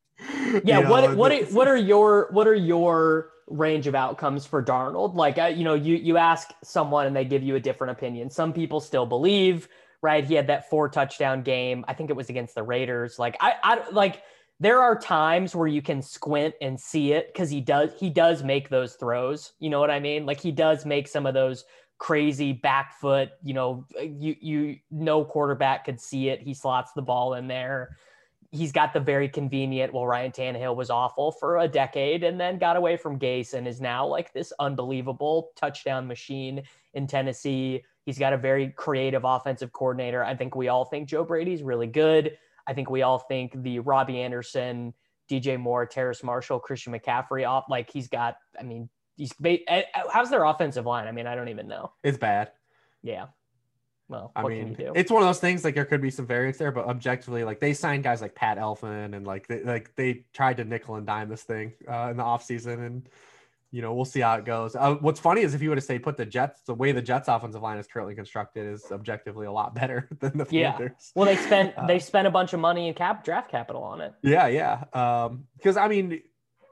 Speaker 1: Yeah,
Speaker 2: You know,
Speaker 1: what what are, what are your what are your range of outcomes for Darnold? Like, uh, you know, you you ask someone and they give you a different opinion. Some people still believe, right? He had that four touchdown game. I think it was against the Raiders. Like, I I like there are times where you can squint and see it because he does he does make those throws. You know what I mean? Like he does make some of those crazy back foot. You know, you you no quarterback could see it. He slots the ball in there he's got the very convenient. Well, Ryan Tannehill was awful for a decade and then got away from Gase and is now like this unbelievable touchdown machine in Tennessee. He's got a very creative offensive coordinator. I think we all think Joe Brady's really good. I think we all think the Robby Anderson, DJ Moore, Terrace Marshall, Christian McCaffrey off. Like he's got, I mean, he's ba- eh, how's their offensive line? I mean, I don't even know.
Speaker 2: It's bad.
Speaker 1: Yeah. Well,
Speaker 2: I
Speaker 1: what can
Speaker 2: mean,
Speaker 1: you do?
Speaker 2: it's one of those things. Like there could be some variance there, but objectively, like they signed guys like Pat Elflein and like they, like they tried to nickel and dime this thing uh, in the offseason. and you know, we'll see how it goes. Uh, what's funny is if you were to say put the Jets, the way the Jets offensive line is currently constructed is objectively a lot better than the
Speaker 1: Yeah.
Speaker 2: Panthers.
Speaker 1: Well, they spent
Speaker 2: Uh,
Speaker 1: they spent a bunch of money and cap draft capital on it.
Speaker 2: Yeah, yeah. Um, because I mean,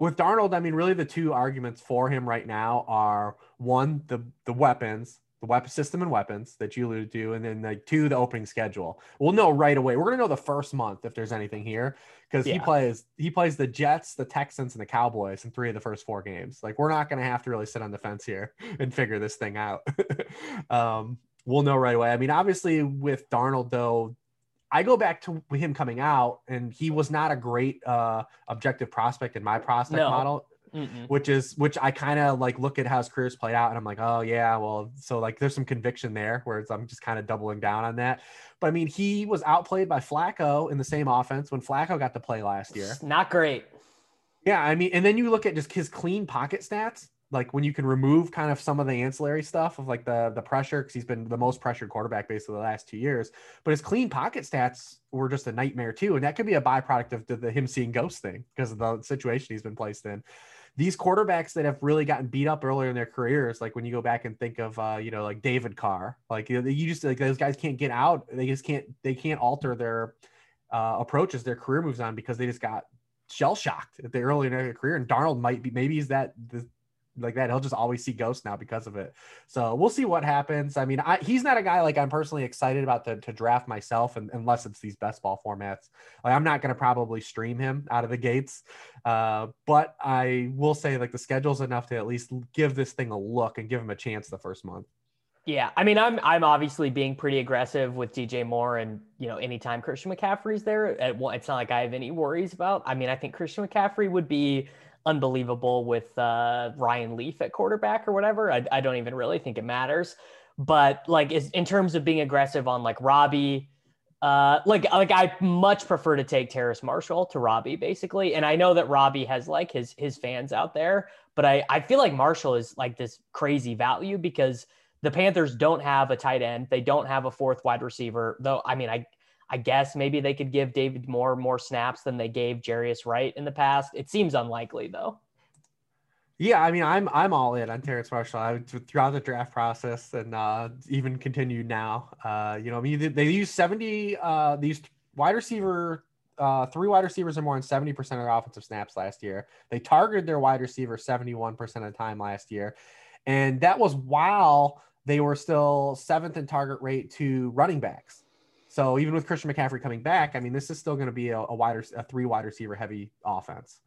Speaker 2: with Darnold, I mean, really the two arguments for him right now are one, the the weapons, the weapon system and weapons that you alluded to, and then like two, the opening schedule. We'll know right away. We're gonna know the first month if there's anything here because he plays he plays the Jets, the Texans, and the Cowboys in three of the first four games. Like we're not gonna have to really sit on the fence here and figure this thing out. um, we'll know right away. I mean, obviously with Darnold though, I go back to him coming out, and he was not a great uh, objective prospect in my prospect
Speaker 1: No.
Speaker 2: model,
Speaker 1: Mm-mm.
Speaker 2: which is which I kind of like look at how his career's played out, and I'm like, oh yeah, well, so like there's some conviction there, whereas I'm just kind of doubling down on that. But I mean, he was outplayed by Flacco in the same offense when Flacco got to play last year.
Speaker 1: It's Not great.
Speaker 2: Yeah, I mean, and then you look at just his clean pocket stats, like when you can remove kind of some of the ancillary stuff of like the the pressure, because he's been the most pressured quarterback basically the last two years. But his clean pocket stats were just a nightmare too, and that could be a byproduct of the, the him seeing ghost thing because of the situation he's been placed in. These quarterbacks that have really gotten beat up earlier in their careers, like when you go back and think of, uh, you know, like David Carr, like you, know, you just like those guys can't get out. They just can't. They can't alter their uh, approaches, their career moves on because they just got shell shocked at the early in their career. And Darnold might be maybe he's that the, like that. He'll just always see ghosts now because of it. So we'll see what happens. I mean, I, he's not a guy like I'm personally excited about to, to draft myself, and, unless it's these best ball formats. Like I'm not going to probably stream him out of the gates, uh, but I will say like the schedule's enough to at least give this thing a look and give him a chance the first month.
Speaker 1: Yeah, I mean, I'm I'm obviously being pretty aggressive with DJ Moore, and you know, anytime Christian McCaffrey's there, it's not like I have any worries about. I mean, I think Christian McCaffrey would be unbelievable with uh, Ryan Leaf at quarterback or whatever. I, I don't even really think it matters. But like, is in terms of being aggressive on like Robby, uh, like like I much prefer to take Terrace Marshall to Robby basically, and I know that Robby has like his his fans out there, but I I feel like Marshall is like this crazy value because the Panthers don't have a tight end. They don't have a fourth wide receiver, though. I mean, I I guess maybe they could give David Moore more snaps than they gave Jarius Wright in the past. It seems unlikely, though.
Speaker 2: Yeah, I mean, I'm I'm all in on Terrence Marshall. I throughout the draft process and uh, even continued now. Uh, you know, I mean, they, use 70 uh, these wide receiver uh, three wide receivers are more than 70% of their offensive snaps last year. They targeted their wide receiver 71% of the time last year. And that was while they were still seventh in target rate to running backs. So even with Christian McCaffrey coming back, I mean, this is still going to be a, a wider, a three wide receiver heavy offense.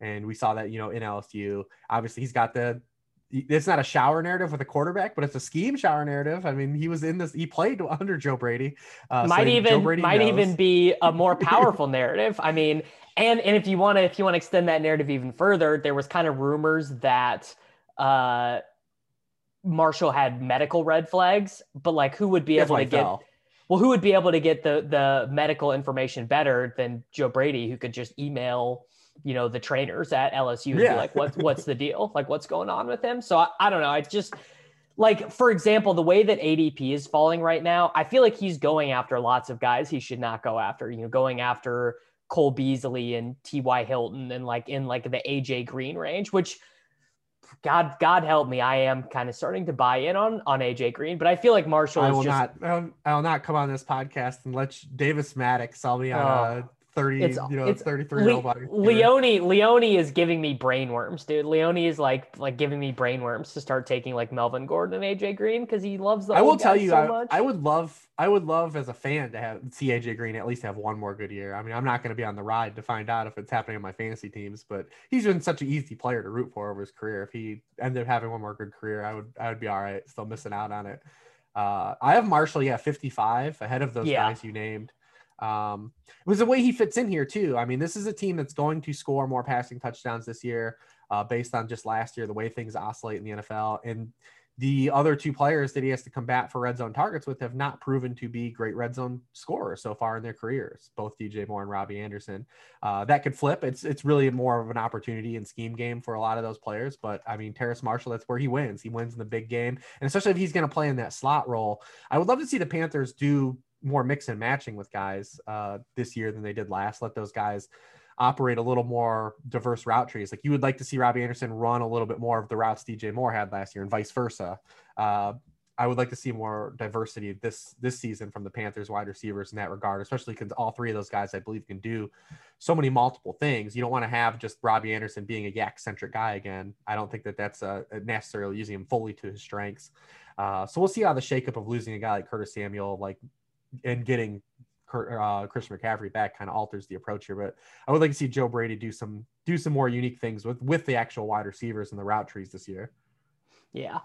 Speaker 2: And we saw that, you know, in LSU. Obviously, he's got the. It's not a shower narrative with a quarterback, but it's a scheme shower narrative. I mean, he was in this. He played under Joe Brady. Uh,
Speaker 1: might
Speaker 2: Joe
Speaker 1: even
Speaker 2: Brady
Speaker 1: might
Speaker 2: knows.
Speaker 1: even be a more powerful narrative. I mean, and and if you want to if you want to extend that narrative even further, there was kind of rumors that uh Marshall had medical red flags, but like who would be
Speaker 2: That's
Speaker 1: able to get
Speaker 2: fell.
Speaker 1: Well, who would be able to get the the medical information better than Joe Brady, who could just email, you know, the trainers at LSU and
Speaker 2: Yeah.
Speaker 1: be like, "What's what's the deal? Like, what's going on with him?" So I, I don't know. I just like, for example, the way that ADP is falling right now, I feel like he's going after lots of guys he should not go after. You know, going after Cole Beasley and T.Y. Hilton and like in like the AJ Green range, which God, God help me, I am kind of starting to buy in on on AJ Green, but I feel like Marshall
Speaker 2: I
Speaker 1: is
Speaker 2: will
Speaker 1: just
Speaker 2: not. I will, I will not come on this podcast and let you- Davis Mattek sell me on
Speaker 1: Oh.
Speaker 2: Uh, a thirty,
Speaker 1: It's-
Speaker 2: you know,
Speaker 1: it's-
Speaker 2: thirty-three year old
Speaker 1: Le- Leone Leone is giving me brainworms, dude. Leone is like like giving me brainworms to start taking like Melvin Gordon and AJ Green because he loves the.
Speaker 2: I will tell you,
Speaker 1: so
Speaker 2: I,
Speaker 1: much.
Speaker 2: I would love, I would love as a fan to have see AJ Green at least have one more good year. I mean, I'm not going to be on the ride to find out if it's happening on my fantasy teams, but he's been such an easy player to root for over his career. If he ended up having one more good career, I would, I would be all right. Still missing out on it. Uh, I have Marshall, yeah, 55 ahead of those
Speaker 1: Yeah.
Speaker 2: guys you named. Um, it was the way he fits in here too. I mean, this is a team that's going to score more passing touchdowns this year, uh, based on just last year, the way things oscillate in the NFL. And the other two players that he has to combat for red zone targets with have not proven to be great red zone scorers so far in their careers, both DJ Moore and Robby Anderson. Uh, that could flip. It's it's really more of an opportunity and scheme game for a lot of those players. But I mean, Terrace Marshall, that's where he wins. He wins in the big game, and especially if he's going to play in that slot role. I would love to see the Panthers do more mix and matching with guys uh, this year than they did last. Let those guys operate a little more diverse route trees. Like you would like to see Robby Anderson run a little bit more of the routes DJ Moore had last year, and vice versa. Uh, I would like to see more diversity this this season from the Panthers wide receivers in that regard, especially because all three of those guys I believe can do so many multiple things. You don't want to have just Robby Anderson being a YAC centric guy again. I don't think that that's uh, necessarily using him fully to his strengths. Uh, so we'll see how the shakeup of losing a guy like Curtis Samuel, like, and getting uh, Christian McCaffrey back kind of alters the approach here. But I would like to see Joe Brady do some do some more unique things with with the actual wide receivers and the route trees this year.
Speaker 1: Yeah.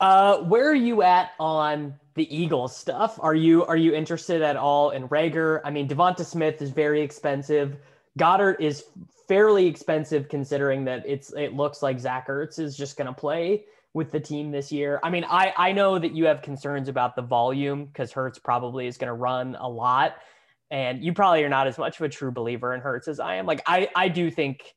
Speaker 1: Uh, where are you at on the Eagles stuff? Are you are you interested at all in Reagor? I mean, Devonta Smith is very expensive. Goedert is fairly expensive considering that it's it looks like Zach Ertz is just going to play with the team this year. I mean, I I know that you have concerns about the volume because Hurts probably is going to run a lot, and you probably are not as much of a true believer in Hurts as I am. Like I I do think.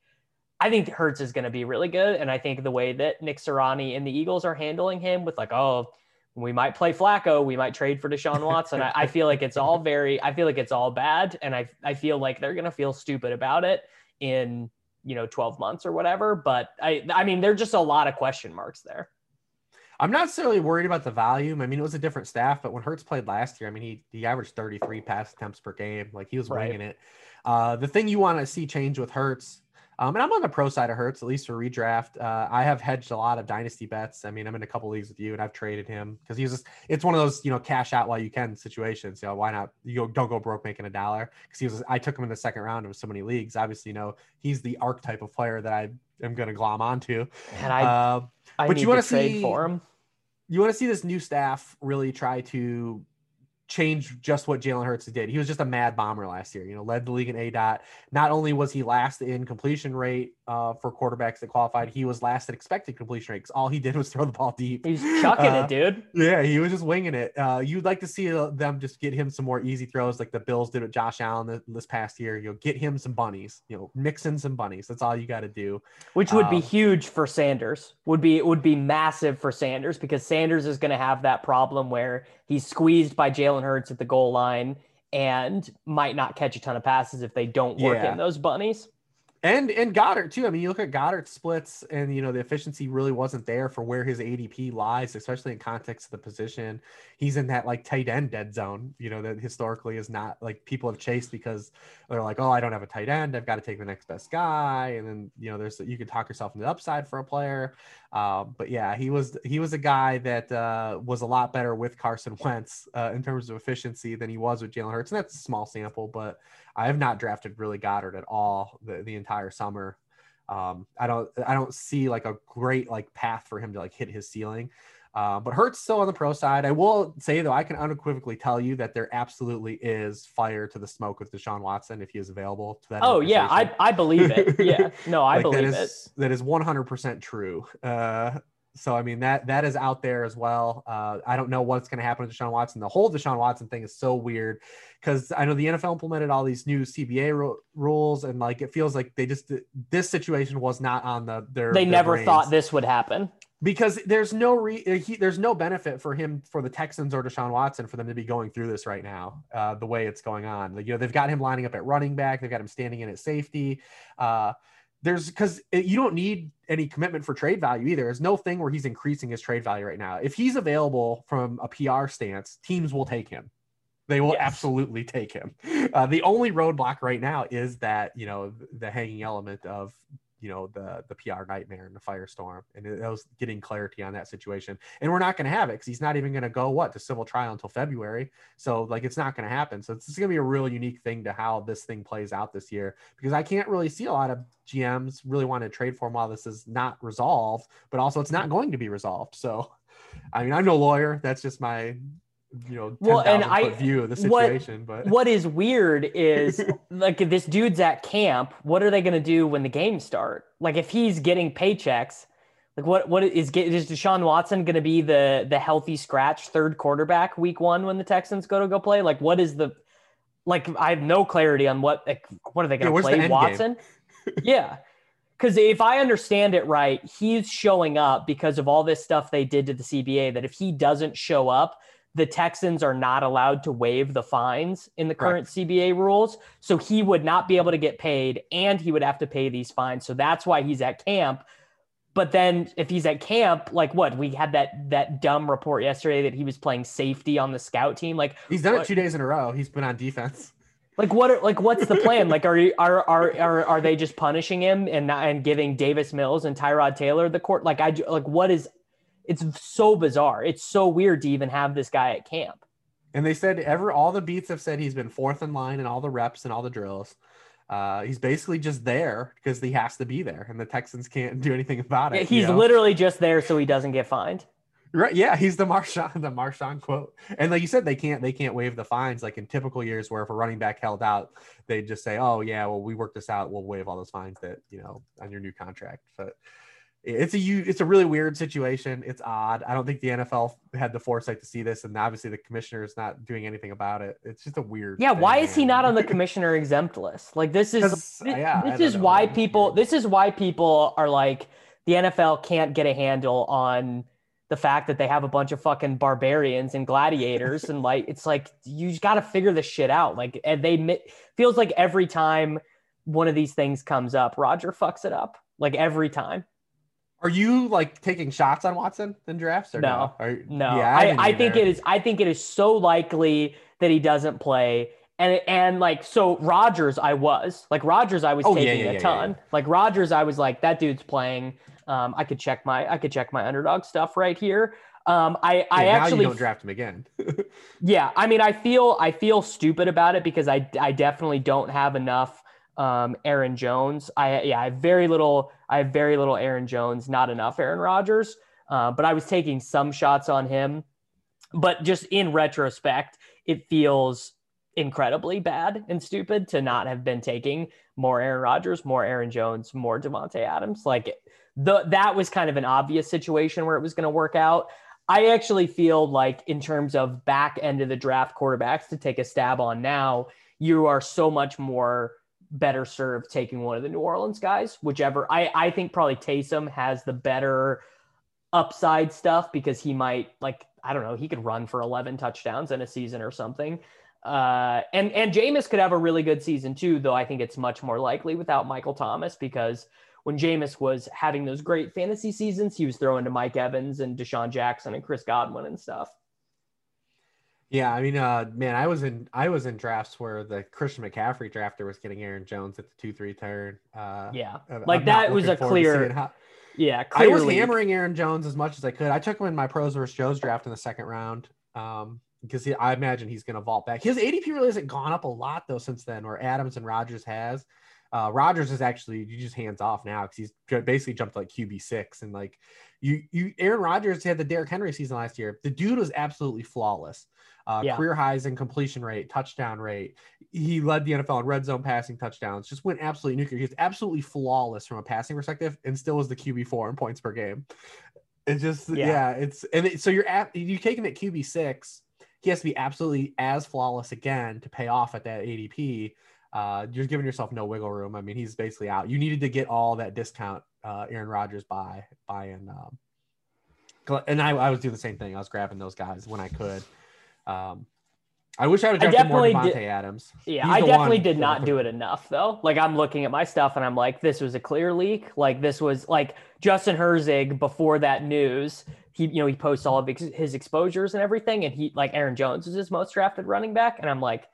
Speaker 1: I think Hurts is going to be really good, and I think the way that Nick Sirianni and the Eagles are handling him with like, oh, we might play Flacco, we might trade for Deshaun Watson. I, I feel like it's all very, I feel like it's all bad, and I I feel like they're going to feel stupid about it in you know 12 months or whatever but i i mean there's just a lot of question marks there.
Speaker 2: I'm not necessarily worried about the volume. I mean it was a different staff but when hurts played last year i mean he he averaged 33 pass attempts per game. Like he was right. winging it. Uh, the thing you want to see change with Hurts um, and I'm on the pro side of Hurts, at least for redraft. Uh, I have hedged a lot of dynasty bets. I mean, I'm in a couple leagues with you, and I've traded him because he's just, it's one of those, you know, cash out while you can situations. You know, why not? You don't go broke making a dollar because he was, I took him in the second round of so many leagues. Obviously, you know, he's the archetype of player that I am going to glom onto.
Speaker 1: And I, uh, I but you want to see for him.
Speaker 2: You want to see this new staff really try to change just what Jalen Hurts did. He was just a mad bomber last year, you know, led the league in aDOT. Not only was he last in completion rate uh, for quarterbacks that qualified, he was last at expected completion rate because all he did was throw the ball deep.
Speaker 1: He's chucking uh, it, dude.
Speaker 2: Yeah, he was just winging it. Uh, you'd like to see uh, them just get him some more easy throws like the Bills did with Josh Allen this past year. You know, get him some bunnies, you know, mix in some bunnies. That's all you got to do.
Speaker 1: Which would be um, huge for Sanders. Would be, it would be massive for Sanders because Sanders is going to have that problem where he's squeezed by Jalen Hurts at the goal line and might not catch a ton of passes if they don't work yeah. in those bunnies
Speaker 2: and and Goedert too. I mean, you look at Goedert splits, and you know the efficiency really wasn't there for where his ADP lies, especially in context of the position. He's in that like tight end dead zone, you know, that historically is not like people have chased because they're like, oh, I don't have a tight end, I've got to take the next best guy, and then you know, there's you could talk yourself into the upside for a player. Uh, but yeah, he was he was a guy that uh, was a lot better with Carson Wentz uh, in terms of efficiency than he was with Jalen Hurts, and that's a small sample, but I have not drafted really Goedert at all the, the entire summer. Um, I don't I don't see like a great like path for him to like hit his ceiling. Uh, but Hurts still on the pro side. I will say though, I can unequivocally tell you that there absolutely is fire to the smoke with Deshaun Watson if he is available to that.
Speaker 1: Oh yeah, I I believe it. Yeah, no, I like believe
Speaker 2: that is,
Speaker 1: it.
Speaker 2: That is one hundred percent true. Uh, so I mean that that is out there as well. Uh, I don't know what's going to happen with Deshaun Watson. The whole Deshaun Watson thing is so weird because I know the NFL implemented all these new CBA ro- rules, and like it feels like they just this situation was not on the their.
Speaker 1: They
Speaker 2: their
Speaker 1: never
Speaker 2: brains.
Speaker 1: thought this would happen
Speaker 2: because there's no re uh, he, there's no benefit for him for the Texans or Deshaun Watson for them to be going through this right now uh, the way it's going on. Like, you know they've got him lining up at running back, they've got him standing in at safety. Uh, there's because you don't need any commitment for trade value either. There's no thing where he's increasing his trade value right now. If he's available from a PR stance, teams will take him. They will yes. absolutely take him. Uh, the only roadblock right now is that you know the hanging element of you know the the PR nightmare and the firestorm, and it, was getting clarity on that situation. And we're not going to have it because he's not even going to go what to civil trial until February. So like it's not going to happen. So it's going to be a real unique thing to how this thing plays out this year because I can't really see a lot of GMs really want to trade for him while this is not resolved, but also it's not going to be resolved. So, I mean, I'm no lawyer. That's just my you know, well, and I view of the situation.
Speaker 1: What,
Speaker 2: but
Speaker 1: what is weird is like if this dude's at camp, what are they going to do when the games start? Like if he's getting paychecks, like what what is is Deshaun Watson going to be the the healthy scratch third quarterback week one when the Texans go to go play? Like what is the like I have no clarity on what like, what are they going to yeah, play Watson? yeah. Because if I understand it right, he's showing up because of all this stuff they did to the CBA. That if he doesn't show up, the Texans are not allowed to waive the fines in the current right. CBA rules. So he would not be able to get paid and he would have to pay these fines. So that's why he's at camp. But then if he's at camp, like what we had that that dumb report yesterday that he was playing safety on the scout team. Like
Speaker 2: he's done
Speaker 1: what,
Speaker 2: it two days in a row. He's been on defense.
Speaker 1: Like what? Are, like what's the plan? like are are are are are they just punishing him and and giving Davis Mills and Tyrod Taylor the court? Like I like what is? It's so bizarre. It's so weird to even have this guy at camp.
Speaker 2: And they said ever all the beats have said he's been fourth in line in all the reps and all the drills. Uh, he's basically just there because he has to be there, and the Texans can't do anything about it.
Speaker 1: Yeah, he's you know? literally just there so he doesn't get fined.
Speaker 2: Right. Yeah, he's the Marshawn, the Marshawn quote. And like you said, they can't they can't waive the fines like in typical years where if a running back held out, they'd just say, Oh yeah, well, we worked this out, we'll waive all those fines that, you know, on your new contract. But it's a it's a really weird situation. It's odd. I don't think the NFL had the foresight to see this, and obviously the commissioner is not doing anything about it. It's just a weird.
Speaker 1: Yeah, thing, why is he not on the commissioner exempt list? Like this is this, uh, yeah, this is know, why man. people this is why people are like the NFL can't get a handle on the fact that they have a bunch of fucking barbarians and gladiators and like it's like you got to figure this shit out like and they feels like every time one of these things comes up roger fucks it up like every time
Speaker 2: are you like taking shots on watson in drafts or
Speaker 1: no
Speaker 2: no,
Speaker 1: no. yeah i, I, I think it is i think it is so likely that he doesn't play and and like so Rodgers, I was like Rodgers, I was oh, taking yeah, yeah, a ton. Like Rodgers, I was like that dude's playing. Um, I could check my I could check my underdog stuff right here. Um, I I actually
Speaker 2: don't draft him again.
Speaker 1: yeah, I mean, I feel I feel stupid about it because I I definitely don't have enough um, Aaron Jones. I yeah, I have very little. I have very little Aaron Jones, not enough Aaron Rodgers. Uh, but I was taking some shots on him. But just in retrospect, it feels incredibly bad and stupid to not have been taking more Aaron Rodgers, more Aaron Jones, more Davante Adams. Like the that was kind of an obvious situation where it was going to work out. I actually feel like in terms of back end of the draft quarterbacks to take a stab on now, you are so much more better served taking one of the New Orleans guys, whichever. I I think probably Taysom has the better upside stuff because he might like I don't know he could run for 11 touchdowns in a season or something. Uh, and and Jameis could have a really good season too, though I think it's much more likely without Michael Thomas because when Jameis was having those great fantasy seasons, he was throwing to Mike Evans and DeSean Jackson and Chris Godwin and stuff.
Speaker 2: Yeah, I mean, uh, man, I was in I was in drafts where the Christian McCaffrey drafter was getting Aaron Jones at the two three turn. Uh,
Speaker 1: yeah, like I'm that was a clear. How, yeah,
Speaker 2: clearly. I was hammering Aaron Jones as much as I could. I took him in my pros versus Joe's draft in the second round. Um, because he, I imagine he's going to vault back. His ADP really hasn't gone up a lot though since then, where Adams and Rodgers has. Uh, Rodgers is actually you just hands off now because he's basically jumped like QB six and like you you Aaron Rodgers had the Derrick Henry season last year. The dude was absolutely flawless. Uh, yeah. Career highs in completion rate, touchdown rate. He led the NFL in red zone passing touchdowns. Just went absolutely nuclear. He's absolutely flawless from a passing perspective, and still was the QB four in points per game. It's just yeah, yeah it's and it, so you're at you take him at QB six. He has to be absolutely as flawless again to pay off at that ADP uh, you're giving yourself no wiggle room. I mean, he's basically out. You needed to get all that discount uh, Aaron Rodgers buy buy in. Um, and I, I was doing the same thing. I was grabbing those guys when I could. Um, I wish I would have drafted more Davante did, Adams.
Speaker 1: Yeah, I definitely did not do it enough though. Like I'm looking at my stuff and I'm like, this was a clear leak. Like this was like Justin Herzig before that news. He, you know, he posts all of his exposures and everything, and he like Aaron Jones is his most drafted running back, and I'm like,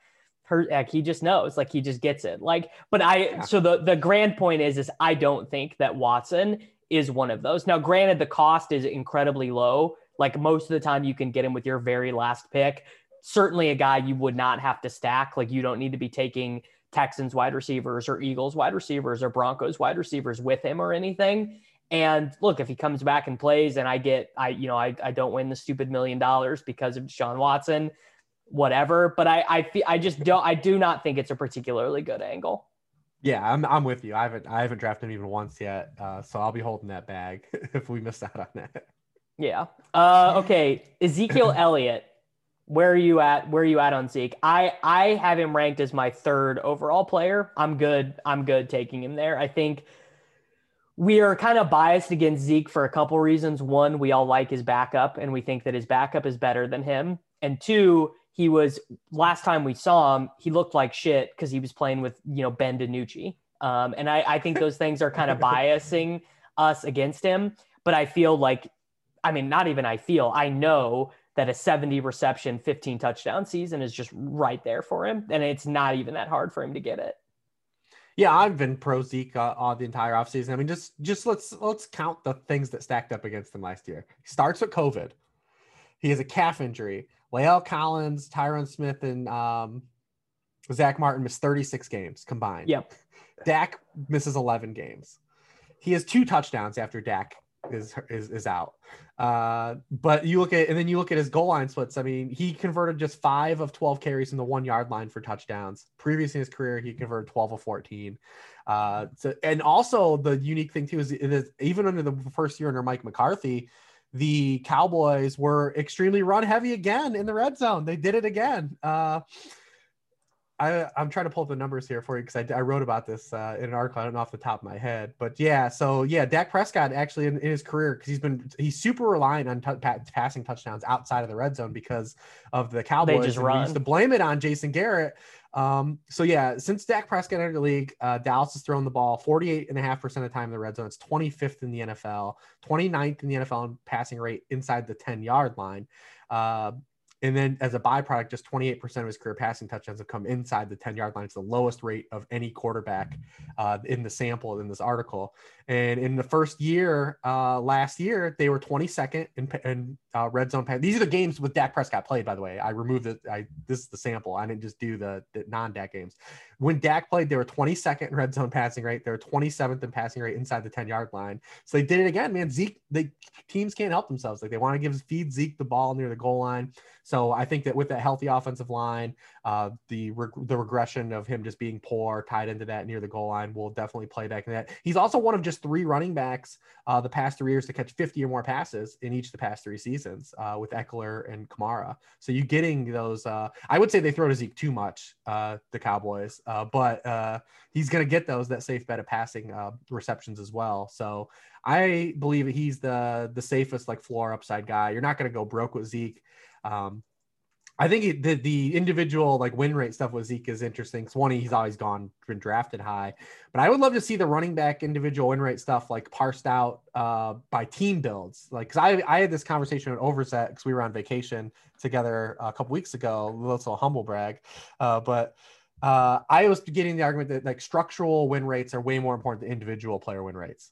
Speaker 1: her like he just knows like he just gets it like but i yeah. so the the grand point is is i don't think that watson is one of those now granted the cost is incredibly low like most of the time you can get him with your very last pick certainly a guy you would not have to stack like you don't need to be taking texans wide receivers or eagles wide receivers or broncos wide receivers with him or anything and look, if he comes back and plays and I get, I, you know, I, I don't win the stupid million dollars because of Sean Watson, whatever. But I I feel I just don't I do not think it's a particularly good angle.
Speaker 2: Yeah, I'm I'm with you. I haven't I haven't drafted him even once yet, uh, so I'll be holding that bag if we miss out on that.
Speaker 1: Yeah. Uh, okay. Ezekiel Elliott. Where are you at? Where are you at on Zeke? I I have him ranked as my third overall player. I'm good. I'm good taking him there. I think we are kind of biased against Zeke for a couple reasons. One, we all like his backup, and we think that his backup is better than him. and two, he was last time we saw him, he looked like shit because he was playing with you know Ben DiNucci. Um, and I, I think those things are kind of biasing us against him. But I feel like, I mean, not even I feel, I know that a 70 reception, 15 touchdown season is just right there for him. And it's not even that hard for him to get it.
Speaker 2: Yeah, I've been pro Zeke uh, all the entire offseason. I mean, just just let's let's count the things that stacked up against him last year. He starts with COVID. He has a calf injury. La'el Collins, Tyron Smith, and um, Zack Martin missed 36 games combined.
Speaker 1: Yep.
Speaker 2: Dak misses 11 games. He has two touchdowns after Dak is is, is out. Uh, but you look at and then you look at his goal line splits. I mean, he converted just five of 12 carries from the one yard line for touchdowns. Previous in his career, he converted 12 of 14. Uh, so, and also the unique thing too is, is even under the first year under Mike McCarthy, the Cowboys were extremely run heavy again in the red zone. They did it again. Uh, I, I'm trying to pull up the numbers here for you because I, I, wrote about this uh, in an article. I don't know off the top of my head, but yeah. So yeah, Dak Prescott actually in, in his career because he's been he's super reliant on t- pa- passing touchdowns outside of the red zone because of the Cowboys.
Speaker 1: They just run.
Speaker 2: used to blame it on Jason Garrett. Um, so yeah, since Dak Prescott entered the league, uh, Dallas has thrown the ball 48 and a half percent of the time in the red zone. It's 25th in the NFL, 29th in the NFL in passing rate inside the 10 yard line. Uh, and then as a byproduct, just 28% of his career passing touchdowns have come inside the 10 yard line. It's the lowest rate of any quarterback uh, in the sample in this article. And in the first year, uh, last year, they were 22nd in, in uh, red zone pass. These are the games with Dak Prescott played, by the way. I removed it. I this is the sample. I didn't just do the, the non-Dak games. When Dak played, they were 22nd in red zone passing rate. They were 27th in passing rate inside the 10 yard line. So they did it again, man. Zeke, the teams can't help themselves. Like they want to give feed Zeke the ball near the goal line. So I think that with that healthy offensive line, uh, the the regression of him just being poor tied into that near the goal line will definitely play back in that. He's also one of just three running backs uh, the past three years to catch 50 or more passes in each of the past three seasons uh, with Ekeler and Kamara. So you're getting those. Uh, I would say they throw to Zeke too much, uh, the Cowboys, uh, but uh, he's going to get those that safe bet of passing receptions as well. So I believe he's the the safest like floor upside guy. You're not going to go broke with Zeke. Um, I think it, the the individual like win rate stuff with Zeke is interesting. Because one, he's always gone been drafted high, but I would love to see the running back individual win rate stuff like parsed out uh, by team builds. Like, because I I had this conversation with Overzet because we were on vacation together a couple weeks ago. A little humble brag, uh, but. Uh, I was getting the argument that like structural win rates are way more important than individual player win rates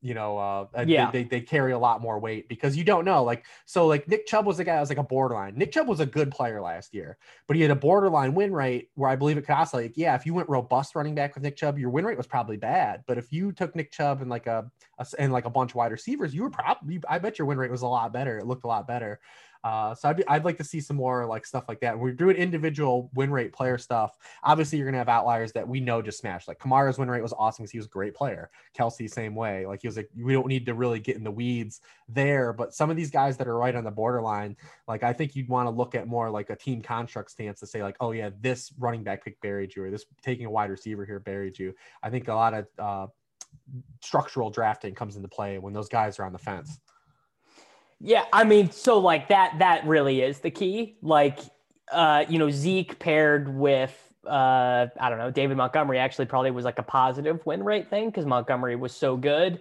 Speaker 2: you know, uh, yeah. They, they, carry a lot more weight because you don't know. Like, so like Nick Chubb was a guy that was like a borderline. Nick Chubb was a good player last year, but he had a borderline win rate where I believe it could also like, yeah, if you went robust running back with Nick Chubb, your win rate was probably bad. But if you took Nick Chubb and like a, a and like a bunch of wide receivers, you were probably, I bet your win rate was a lot better. It looked a lot better. Uh, so I'd, be, I'd like to see some more like stuff like that. We're doing individual win rate player stuff. Obviously, you're gonna have outliers that we know just smashed. Like Kamara's win rate was awesome because he was a great player. Kelce, same way. Like he was like we don't need to really get in the weeds there. But some of these guys that are right on the borderline, like I think you'd want to look at more like a team construct stance to say like, oh yeah, this running back pick buried you, or this taking a wide receiver here buried you. I think a lot of uh, structural drafting comes into play when those guys are on the fence.
Speaker 1: Yeah, I mean, so like that that really is the key. Like uh, you know, Zeke paired with uh, I don't know, David Montgomery actually probably was like a positive win rate thing because Montgomery was so good,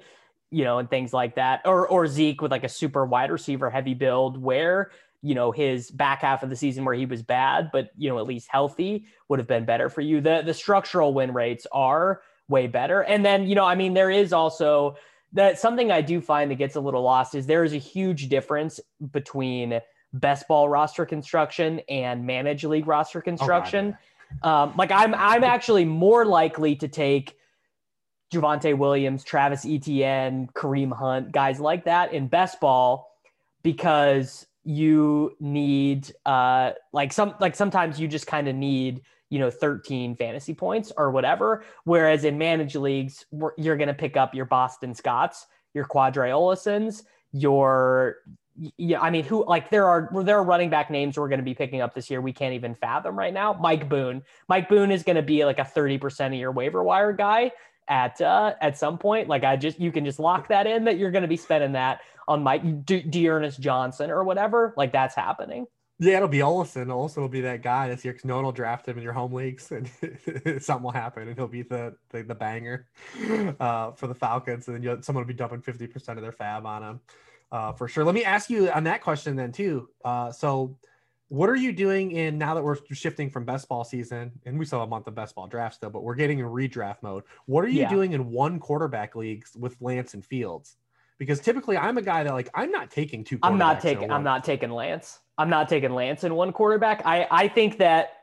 Speaker 1: you know, and things like that. Or or Zeke with like a super wide receiver heavy build where you know his back half of the season where he was bad, but you know at least healthy would have been better for you. The the structural win rates are way better, and then you know I mean there is also that something I do find that gets a little lost is there is a huge difference between best ball roster construction and manage league roster construction. Oh, um, like I'm I'm actually more likely to take Javonte Williams, Travis Etienne, Kareem Hunt, guys like that in best ball because you need uh like some like sometimes you just kind of need you know 13 fantasy points or whatever. Whereas in managed leagues you're going to pick up your boston scotts your Qadree Ollisons your yeah i mean who like there are there are running back names we're going to be picking up this year we can't even fathom right now. Mike boone. Mike boone is going to be like a 30% of your waiver wire guy at uh at some point. Like i just you can just lock that in that you're going to be spending that on mike De- D'Ernest johnson or whatever. Like that's happening
Speaker 2: Yeah, it'll be Ollison. Ollison will be that guy this year because no one will draft him in your home leagues, and something will happen, and he'll be the the, the banger uh, for the Falcons, and then you'll, someone will be dumping fifty percent of their FAAB on him uh, for sure. Let me ask you on that question then too. Uh, so, what are you doing in now that we're shifting from best ball season, and we still have a month of best ball draft still, but we're getting in redraft mode. What are you
Speaker 1: Yeah.
Speaker 2: doing in one quarterback leagues with Lance and Fields? Because typically, I'm a guy that like I'm not taking two.
Speaker 1: I'm not
Speaker 2: quarterbacks in a
Speaker 1: taking. I'm not taking Lance. I'm not taking Lance in one quarterback. I I think that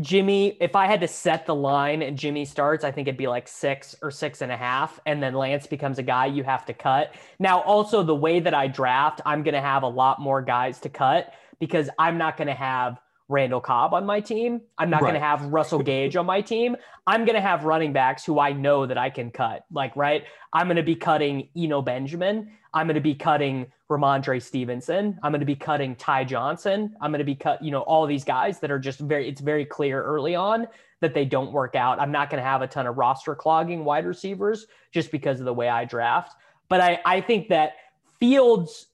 Speaker 1: Jimmy. If I had to set the line and Jimmy starts, I think it'd be like six or six and a half, and then Lance becomes a guy you have to cut. Now, also the way that I draft, I'm going to have a lot more guys to cut because I'm not going to have Randall Cobb on my team. I'm not going to have Russell Gage on my team. I'm going to have running backs who I know that I can cut. Like, right? I'm going to be cutting Eno Benjamin. I'm going to be cutting Rhamondre Stevenson. I'm going to be cutting Ty Johnson. I'm going to be cut, you know, all these guys that are just very, it's very clear early on that they don't work out. I'm not going to have a ton of roster clogging wide receivers just because of the way I draft. But I, I think that Fields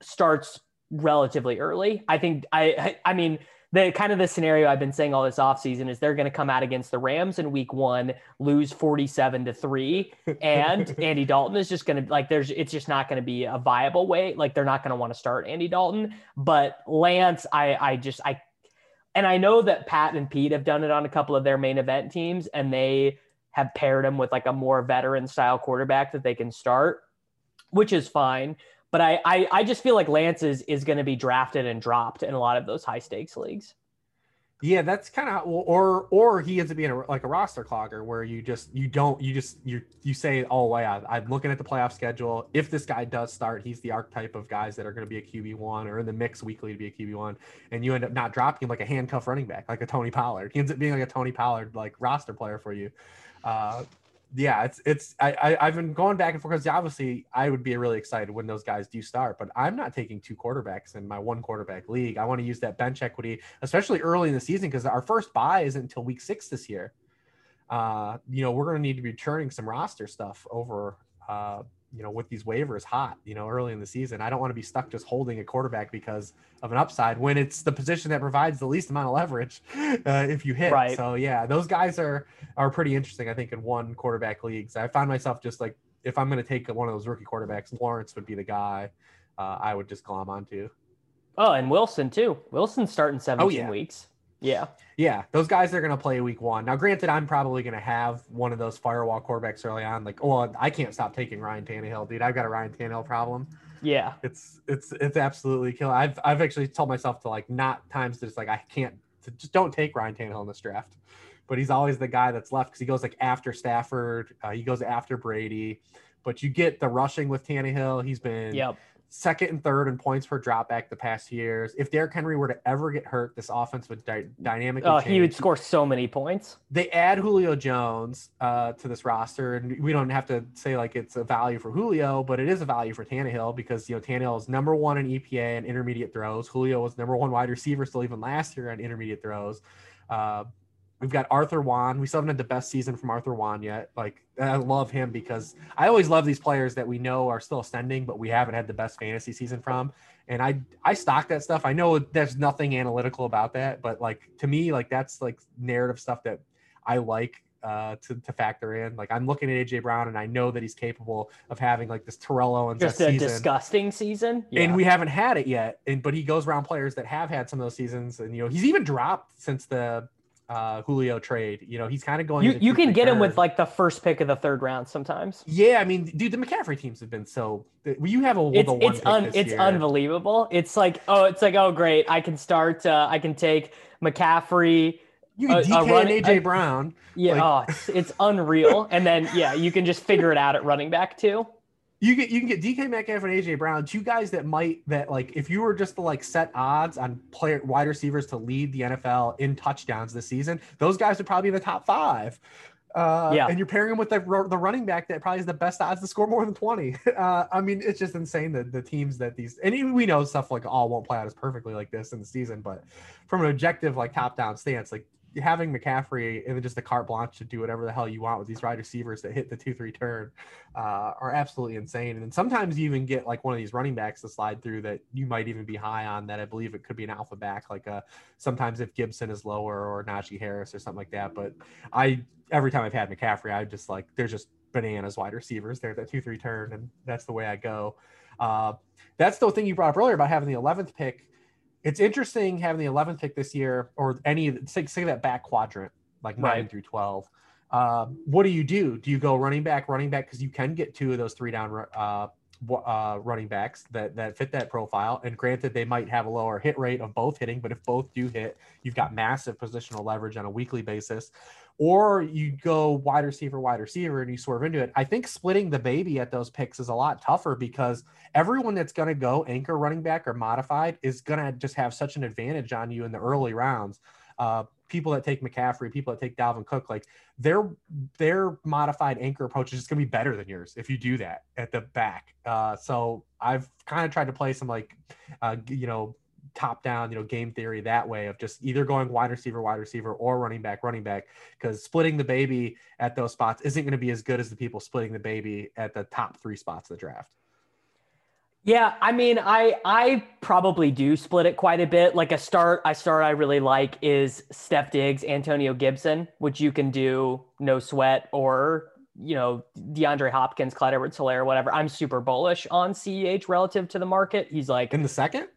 Speaker 1: starts relatively early. I think I I mean the kind of the scenario I've been saying all this offseason is they're going to come out against the Rams in week 1, lose 47 to 3 and Andy Dalton is just going to like there's it's just not going to be a viable way like they're not going to want to start Andy Dalton, but Lance I I just I and I know that Pat and Pete have done it on a couple of their main event teams and they have paired him with like a more veteran style quarterback that they can start, which is fine. But I, I, I just feel like Lance is, is going to be drafted and dropped in a lot of those high stakes leagues.
Speaker 2: Yeah, that's kind of or or he ends up being a, like a roster clogger where you just you don't you just you you say oh yeah I'm looking at the playoff schedule if this guy does start he's the archetype of guys that are going to be a QB one or in the mix weekly to be a QB one and you end up not dropping him like a handcuff running back like a Tony Pollard he ends up being like a Tony Pollard like roster player for you. Uh, yeah, it's it's I, I I've been going back and forth because obviously I would be really excited when those guys do start, but I'm not taking two quarterbacks in my one quarterback league. I want to use that bench equity, especially early in the season, because our first buy isn't until week six this year. Uh, you know, we're going to need to be turning some roster stuff over. Uh, you know, with these waivers hot, you know, early in the season, I don't want to be stuck just holding a quarterback because of an upside when it's the position that provides the least amount of leverage uh, if you hit.
Speaker 1: Right.
Speaker 2: So yeah, those guys are are pretty interesting. I think in one quarterback leagues, I find myself just like if I'm going to take one of those rookie quarterbacks, Lawrence would be the guy uh, I would just glom onto.
Speaker 1: Oh, and Wilson too. Wilson's starting 17
Speaker 2: yeah.
Speaker 1: weeks. Yeah.
Speaker 2: Yeah, those guys are going to play week one. Now, granted, I'm probably going to have one of those firewall quarterbacks early on. Like, oh, I can't stop taking Ryan Tannehill, dude. I've got a Ryan Tannehill problem.
Speaker 1: Yeah.
Speaker 2: It's it's it's absolutely killing. I've I've actually told myself to like not times that it's like I can't to just don't take Ryan Tannehill in this draft. But he's always the guy that's left because he goes like after Stafford, uh, he goes after Brady. But you get the rushing with Tannehill. He's been
Speaker 1: Yep.
Speaker 2: Second and third in points per dropback the past years. If Derrick Henry were to ever get hurt, this offense would dy- dynamically
Speaker 1: Oh,
Speaker 2: change.
Speaker 1: he would score so many points.
Speaker 2: They add Julio Jones uh, to this roster, and we don't have to say like it's a value for Julio, but it is a value for Tannehill because you know Tannehill is number one in EPA and intermediate throws. Julio was number one wide receiver still even last year on intermediate throws. Uh, We've got Arthur Wan. We still haven't had the best season from Arthur Wan yet. Like I love him because I always love these players that we know are still ascending, but we haven't had the best fantasy season from. And I I stock that stuff. I know there's nothing analytical about that, but like to me, like that's like narrative stuff that I like uh to, to factor in. Like I'm looking at AJ Brown and I know that he's capable of having like this Terrell Owens
Speaker 1: Just a
Speaker 2: season
Speaker 1: disgusting season. Yeah.
Speaker 2: and we haven't had it yet. And but he goes around players that have had some of those seasons, and you know he's even dropped since the uh, Julio trade. You know he's kind of going.
Speaker 1: you you can get him with like the first pick of the third round sometimes.
Speaker 2: Yeah, I mean, dude, the McCaffrey teams have been so. You have a
Speaker 1: It's it's un, it's
Speaker 2: year.
Speaker 1: unbelievable. It's like oh it's like oh great I can start uh, I can take McCaffrey.
Speaker 2: You can
Speaker 1: a- a
Speaker 2: DK
Speaker 1: run-
Speaker 2: and AJ
Speaker 1: a-
Speaker 2: Brown.
Speaker 1: Yeah,
Speaker 2: Like-
Speaker 1: oh it's, it's unreal. And then yeah, you can just figure it out at running back too.
Speaker 2: You get you can get DK Metcalf and AJ Brown, two guys that might that like if you were just to like set odds on player wide receivers to lead the NFL in touchdowns this season, those guys would probably be in the top five. Uh,
Speaker 1: Yeah.
Speaker 2: and you're pairing them with the, the running back that probably has the best odds to score more than 20. Uh, I mean, it's just insane that the teams that these, and even we know stuff like all won't play out as perfectly like this in the season, but from an objective, like top down stance, like having McCaffrey and then just the carte blanche to do whatever the hell you want with these wide receivers that hit the two three turn uh, are absolutely insane. And then sometimes you even get like one of these running backs to slide through that you might even be high on. That I believe it could be an alpha back, like a uh, sometimes if Gibson is lower or Najee Harris or something like that. But I every time I've had McCaffrey, I just like there's just bananas wide receivers there that two three turn, and that's the way I go. Uh, that's the thing you brought up earlier about having the 11th pick it's interesting having the 11th pick this year or any say, say that back quadrant like 9 through 12 um, what do you do? Do you go running back running back? Because you can get two of those three down uh, uh, running backs that that fit that profile. And granted they might have a lower hit rate of both hitting but if both do hit you've got massive positional leverage on a weekly basis or you go wide receiver, wide receiver, and you swerve into it. I think splitting the baby at those picks is a lot tougher because everyone that's going to go anchor running back or modified is going to just have such an advantage on you in the early rounds. Uh, people that take McCaffrey, people that take Dalvin Cook, like their their modified anchor approach is just going to be better than yours if you do that at the back. Uh, so I've kind of tried to play some like, uh, you know, top down, you know, game theory that way of just either going wide receiver, wide receiver, or running back, running back, because splitting the baby at those spots isn't going to be as good as the people splitting the baby at the top three spots of the draft.
Speaker 1: Yeah, I mean, I I probably do split it quite a bit. Like a start, I start I really like is Steph Diggs, Antonio Gibson, which you can do no sweat, or you know DeAndre Hopkins, Clyde Edwards-Helaire, whatever. I'm super bullish on CEH relative to the market. He's like
Speaker 2: in the second.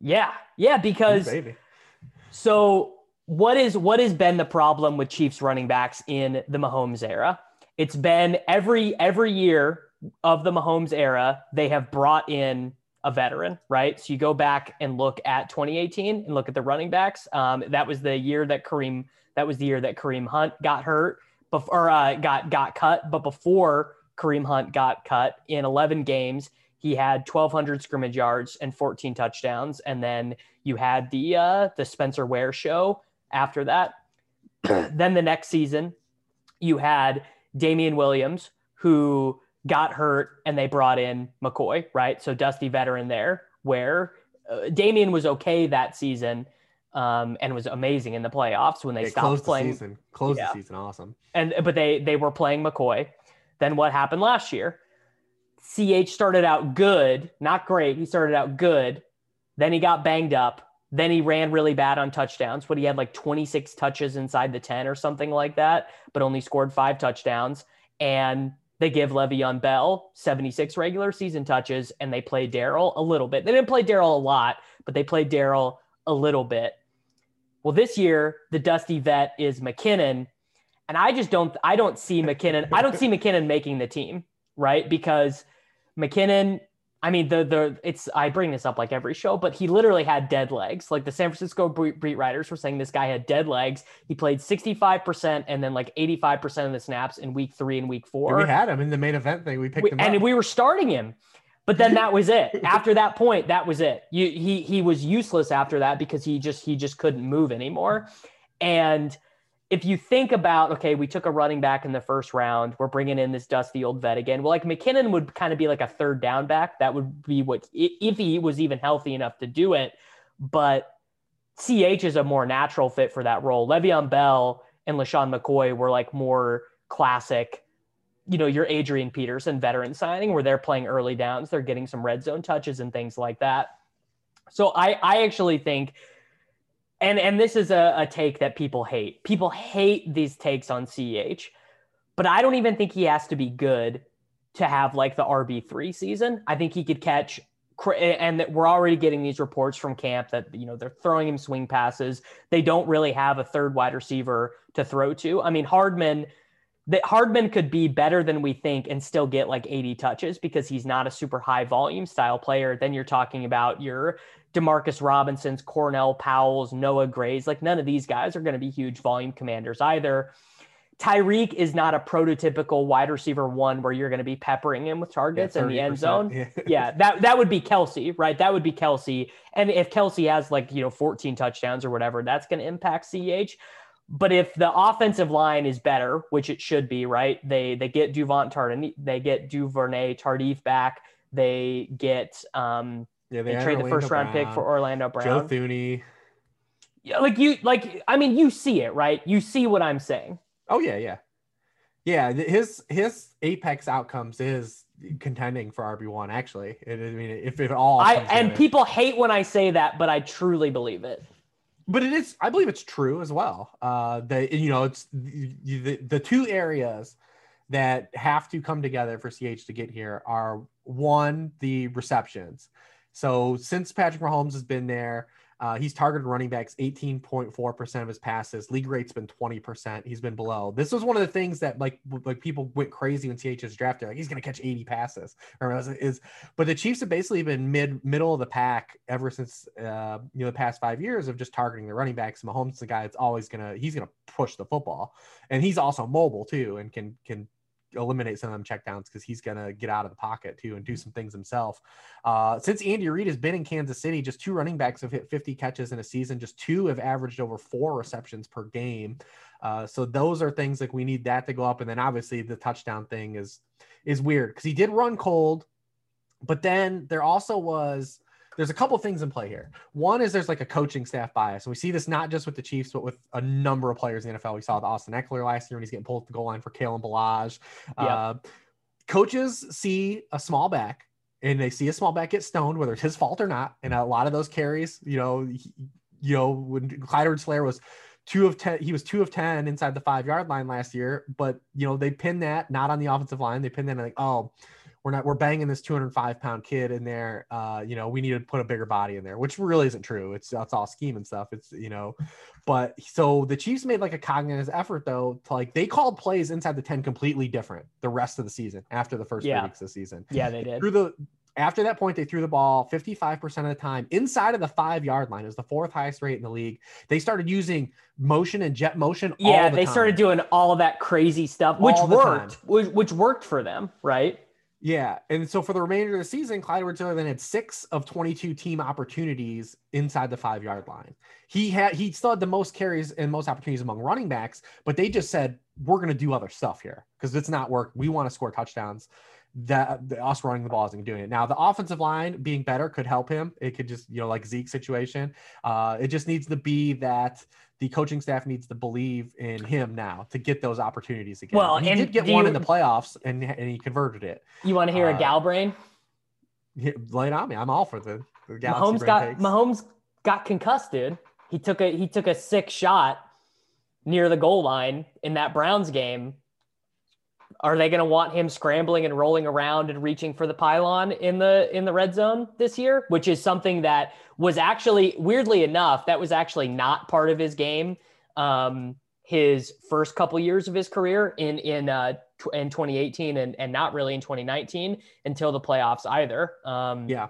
Speaker 1: Yeah, yeah, because Ooh, so what is what has been the problem with Chiefs running backs in the Mahomes era? It's been every every year of the Mahomes era, they have brought in a veteran, right? So you go back and look at 2018 and look at the running backs. Um, that was the year that Kareem that was the year that Kareem Hunt got hurt before uh, got got cut, but before Kareem Hunt got cut in 11 games, he had 1200 scrimmage yards and 14 touchdowns and then you had the uh, the Spencer Ware show after that then the next season you had Damien Williams who got hurt and they brought in McCoy right so dusty veteran there where uh, Damien was okay that season um, and was amazing in the playoffs when they yeah, stopped playing.
Speaker 2: The season. Closed yeah. the season, awesome.
Speaker 1: And but they they were playing McCoy. Then what happened last year? CH started out good, not great. He started out good. Then he got banged up. Then he ran really bad on touchdowns. But he had like 26 touches inside the 10 or something like that, but only scored five touchdowns. And they give Le'Veon Bell 76 regular season touches and they play Darrel a little bit. They didn't play Darrel a lot, but they played Darrel a little bit. Well, this year, the dusty vet is McKinnon. And I just don't I don't see McKinnon. I don't see McKinnon making the team, right? Because – McKinnon, I mean, the the it's I bring this up like every show, but he literally had dead legs. Like the San Francisco beat writers were saying, this guy had dead legs. He played sixty five percent and then like eighty five percent of the snaps in week three and week four.
Speaker 2: we had him in the main event thing. We picked we, him,
Speaker 1: and we were starting him. But then that was it. After that point, that was it. You, he he was useless after that because he just he just couldn't move anymore. And if you think about, okay, we took a running back in the first round, we're bringing in this dusty old vet again. Well, like McKinnon would kind of be like a third down back. That would be what, if he was even healthy enough to do it. But CH is a more natural fit for that role. Le'Veon Bell and LeSean McCoy were like more classic, you know, your Adrian Peterson veteran signing where they're playing early downs, they're getting some red zone touches and things like that. So I, I actually think and and this is a, a take that people hate. People hate these takes on CH, but I don't even think he has to be good to have like the RB three season. I think he could catch, and that we're already getting these reports from camp that you know they're throwing him swing passes. They don't really have a third wide receiver to throw to. I mean Hardman. That Hardman could be better than we think and still get like 80 touches because he's not a super high volume style player. Then you're talking about your Demarcus Robinsons, Cornell Powell's, Noah Gray's. Like none of these guys are going to be huge volume commanders either. Tyreek is not a prototypical wide receiver one where you're going to be peppering him with targets yeah, in the end zone. Yeah. yeah, that that would be Kelce, right? That would be Kelce. And if Kelce has like, you know, 14 touchdowns or whatever, that's going to impact CH. But if the offensive line is better, which it should be, right? They they get Duvant Tardif, they get Duvernay Tardif back. They get um
Speaker 2: yeah,
Speaker 1: they, they trade the first round pick for Orlando Brown.
Speaker 2: Joe Thuney.
Speaker 1: Yeah, like you like I mean you see it right? You see what I'm saying.
Speaker 2: Oh yeah yeah. Yeah his his apex outcomes is contending for RB1 actually. I mean if, it all
Speaker 1: I and people hate when I say that but I truly believe it.
Speaker 2: But it is I believe it's true as well. Uh that you know it's the the two areas that have to come together for CH to get here are one the receptions so since Patrick Mahomes has been there uh, he's targeted running backs 18.4% of his passes. League rate's been 20%. He's been below. This was one of the things that like like people went crazy when CH drafted. Like he's gonna catch 80 passes. Or is but the Chiefs have basically been mid middle of the pack ever since uh, you know the past five years of just targeting the running backs. Mahomes is the guy that's always gonna he's gonna push the football. And he's also mobile too and can can eliminate some of them checkdowns because he's going to get out of the pocket too and do some things himself. Uh, since Andy Reid has been in Kansas City, just two running backs have hit 50 catches in a season. Just two have averaged over four receptions per game. Uh, so those are things like we need that to go up. And then obviously the touchdown thing is is weird because he did run cold, but then there also was there's a couple things in play here. One is there's like a coaching staff bias. And we see this not just with the Chiefs, but with a number of players in the NFL. We saw the Austin Ekeler last year when he's getting pulled at the goal line for Kalen Ballage. Yep. Uh, coaches see a small back and they see a small back get stoned, whether it's his fault or not. And a lot of those carries, you know, he, you know, when Clyde Edwards-Helaire was two of 10, he was two of 10 inside the five yard line last year, but you know, they pinned that not on the offensive line. They pinned that like, oh, we're not we're banging this 205 pound kid in there uh you know we need to put a bigger body in there which really isn't true it's that's all scheme and stuff it's you know but so the chiefs made like a cognitive effort though to like they called plays inside the 10 completely different the rest of the season after the first yeah. weeks of the season
Speaker 1: yeah they did
Speaker 2: through the after that point, they threw the ball 55% of the time inside of the five yard line. It was the fourth highest rate in the league. They started using motion and jet motion.
Speaker 1: Yeah,
Speaker 2: the
Speaker 1: they
Speaker 2: time.
Speaker 1: started doing all of that crazy stuff, which worked, which, which worked for them, right?
Speaker 2: Yeah, and so for the remainder of the season, Clyde edwards then had six of 22 team opportunities inside the five yard line. He had he still had the most carries and most opportunities among running backs, but they just said we're going to do other stuff here because it's not work. We want to score touchdowns. That us running the ball isn't doing it. Now the offensive line being better could help him. It could just you know like Zeke situation. Uh, it just needs to be that the coaching staff needs to believe in him now to get those opportunities again. Well, he and did get one you, in the playoffs, and and he converted it.
Speaker 1: You want to hear uh, a gal brain?
Speaker 2: Yeah, lay it on me. I'm all for the, the
Speaker 1: Mahomes got takes. Mahomes got concussed, dude. He took a he took a sick shot near the goal line in that Browns game are they going to want him scrambling and rolling around and reaching for the pylon in the in the red zone this year? Which is something that was actually weirdly enough that was actually not part of his game um, his first couple years of his career in in uh, in 2018 and and not really in 2019 until the playoffs either. Um,
Speaker 2: yeah.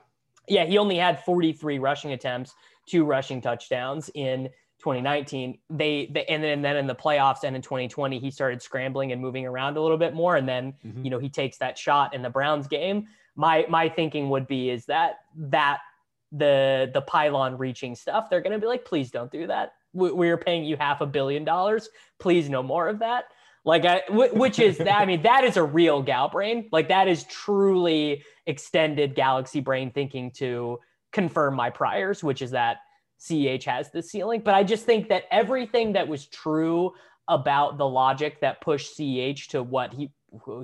Speaker 1: yeah he only had 43 rushing attempts two rushing touchdowns in 2019 they, they and then, and then in the playoffs and in 2020 he started scrambling and moving around a little bit more. And then mm-hmm. you know he takes that shot in the browns game. My my thinking would be is that that the the pylon reaching stuff they're going to be like please don't do that. We're paying you half a billion dollars. Please no more of that. Like I, which is that i mean that is a real gal brain. Like that is truly extended galaxy brain thinking to confirm my priors which is that CH has the ceiling. But I just think that everything that was true about the logic that pushed CH to what he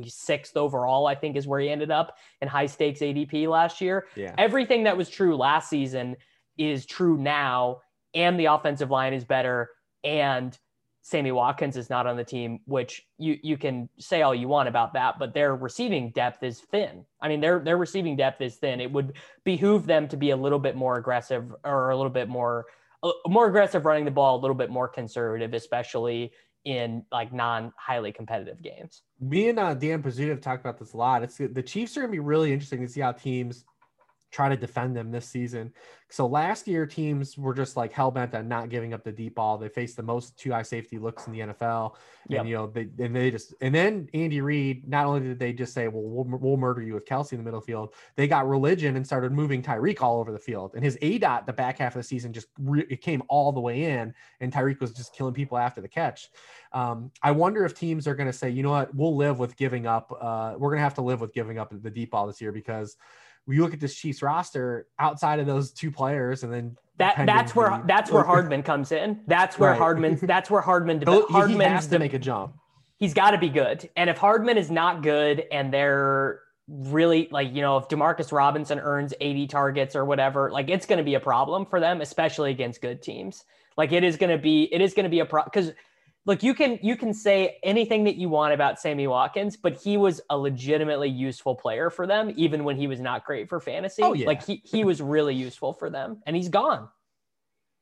Speaker 1: sixth overall, I think is where he ended up in high stakes ADP last year.
Speaker 2: Yeah.
Speaker 1: Everything that was true last season is true now, and the offensive line is better, and Sammy Watkins is not on the team, which you you can say all you want about that, but their receiving depth is thin. I mean, their their receiving depth is thin. It would behoove them to be a little bit more aggressive or a little bit more more aggressive running the ball, a little bit more conservative, especially in like non highly competitive games.
Speaker 2: Me and uh, Dan Pizzuta have talked about this a lot. It's the Chiefs are going to be really interesting to see how teams try to defend them this season. So last year, teams were just like hell bent on not giving up the deep ball. They faced the most two eye safety looks in the NFL, and yep. you know they and they just and then Andy Reid. Not only did they just say, "Well, we'll, we'll murder you with Kelce in the middle field," they got religion and started moving Tyreek all over the field. And his aDOT the back half of the season just re- it came all the way in, and Tyreek was just killing people after the catch. Um, I wonder if teams are going to say, you know what, we'll live with giving up. Uh, we're going to have to live with giving up the deep ball this year because we look at this Chiefs roster outside of those two players, and then
Speaker 1: that that's where the, that's where Hardman comes in. That's where right. Hardman. That's where Hardman.
Speaker 2: Hardman has to make a jump.
Speaker 1: He's got to be good, and if Hardman is not good, and they're really like you know if Demarcus Robinson earns 80 targets or whatever, like it's going to be a problem for them, especially against good teams. Like it is going to be it is going to be a problem because look, you can you can say anything that you want about Sammy Watkins, but he was a legitimately useful player for them, even when he was not great for fantasy. Oh, yeah. Like he he was really useful for them, and he's gone.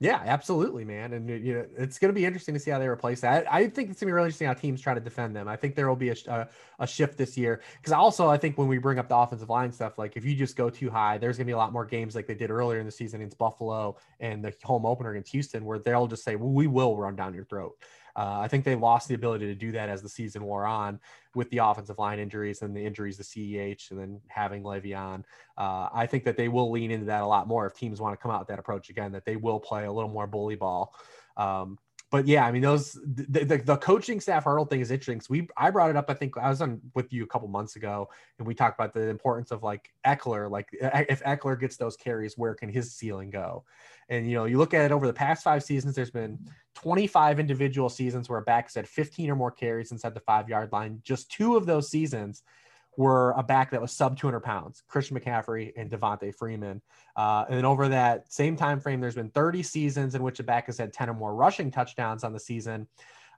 Speaker 2: Yeah, absolutely, man. And you know, it's going to be interesting to see how they replace that. I think it's going to be really interesting how teams try to defend them. I think there will be a, a, a shift this year because also I think when we bring up the offensive line stuff, like if you just go too high, there's going to be a lot more games like they did earlier in the season against Buffalo and the home opener against Houston where they'll just say, well, "We will run down your throat." Uh, I think they lost the ability to do that as the season wore on with the offensive line injuries and the injuries to CEH and then having Le'Veon. Uh, I think that they will lean into that a lot more if teams want to come out with that approach again, that they will play a little more bully ball. Um, but yeah, I mean, those the, the, the, coaching staff hurdle thing is interesting. We I brought it up. I think I was on with you a couple months ago, and we talked about the importance of like Ekeler. Like if Ekeler gets those carries, where can his ceiling go? And you know, you look at it over the past five seasons. There's been 25 individual seasons where a back has had 15 or more carries inside the five yard line. Just two of those seasons were a back that was sub 200 pounds, Christian McCaffrey and Devonta Freeman. Uh, and then over that same time frame, there's been 30 seasons in which a back has had 10 or more rushing touchdowns on the season.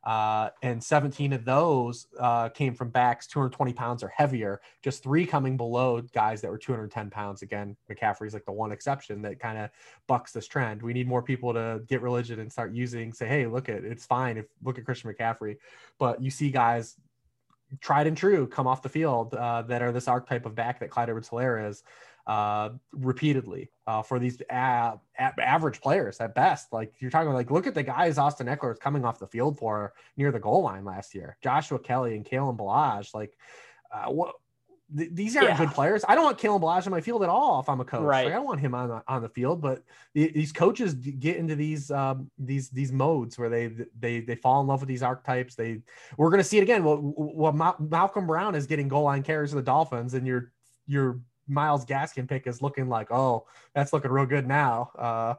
Speaker 2: Uh, and 17 of those uh, came from backs 220 pounds or heavier, just three coming below guys that were 210 pounds. Again, McCaffrey's like the one exception that kind of bucks this trend. We need more people to get religion and start using, say, hey, look at it's fine if look at Christian McCaffrey. But you see guys tried and true come off the field uh, that are this archetype of back that Clyde Edwards Helaire is uh, repeatedly uh, for these a- a- average players at best. Like you're talking like, look at the guys Austin Ekeler is coming off the field for near the goal line last year. Joshua Kelley and Kalen Ballage. Like, uh, what th- these aren't yeah. good players. I don't want Kalen Ballage on my field at all if I'm a coach. Right. Like, I don't want him on the, on the field. But th- these coaches get into these um, these these modes where they they they fall in love with these archetypes. They we're going to see it again. Well, well, Ma- Malcolm Brown is getting goal line carries of the Dolphins, and you're you're Gaskin pick is looking like, oh, that's looking real good now. Uh,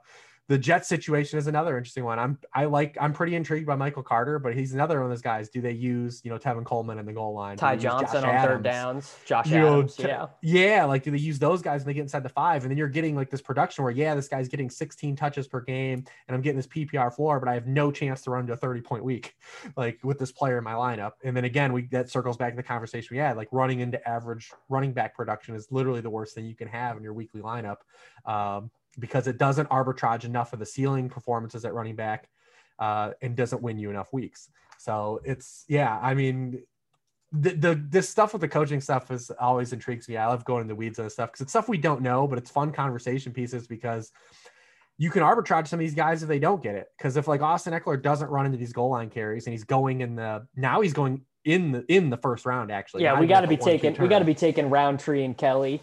Speaker 2: the Jet situation is another interesting one. I'm I like I'm pretty intrigued by Michael Carter, but he's another one of those guys. Do they use you know Tevin Coleman in the goal line?
Speaker 1: Ty Johnson on Adams? third downs, Josh you Adams, know, yeah,
Speaker 2: yeah. Like do they use those guys when they get inside the five, and then you're getting like this production where yeah, this guy's getting 16 touches per game, and I'm getting this PPR floor, but I have no chance to run to a 30 point week, like with this player in my lineup. And then again, we that circles back to the conversation we had. Like running into average running back production is literally the worst thing you can have in your weekly lineup. Um, because it doesn't arbitrage enough of the ceiling performances at running back uh, and doesn't win you enough weeks. So it's yeah, I mean, the, the this stuff with the coaching stuff is always intrigues me. I love going in the weeds on this stuff because it's stuff we don't know, but it's fun conversation pieces because you can arbitrage some of these guys if they don't get it. Because if like Austin Ekeler doesn't run into these goal line carries and he's going in the now he's going in the in the first round actually.
Speaker 1: Yeah, we got to be taking we got to be taking Rountree and Kelley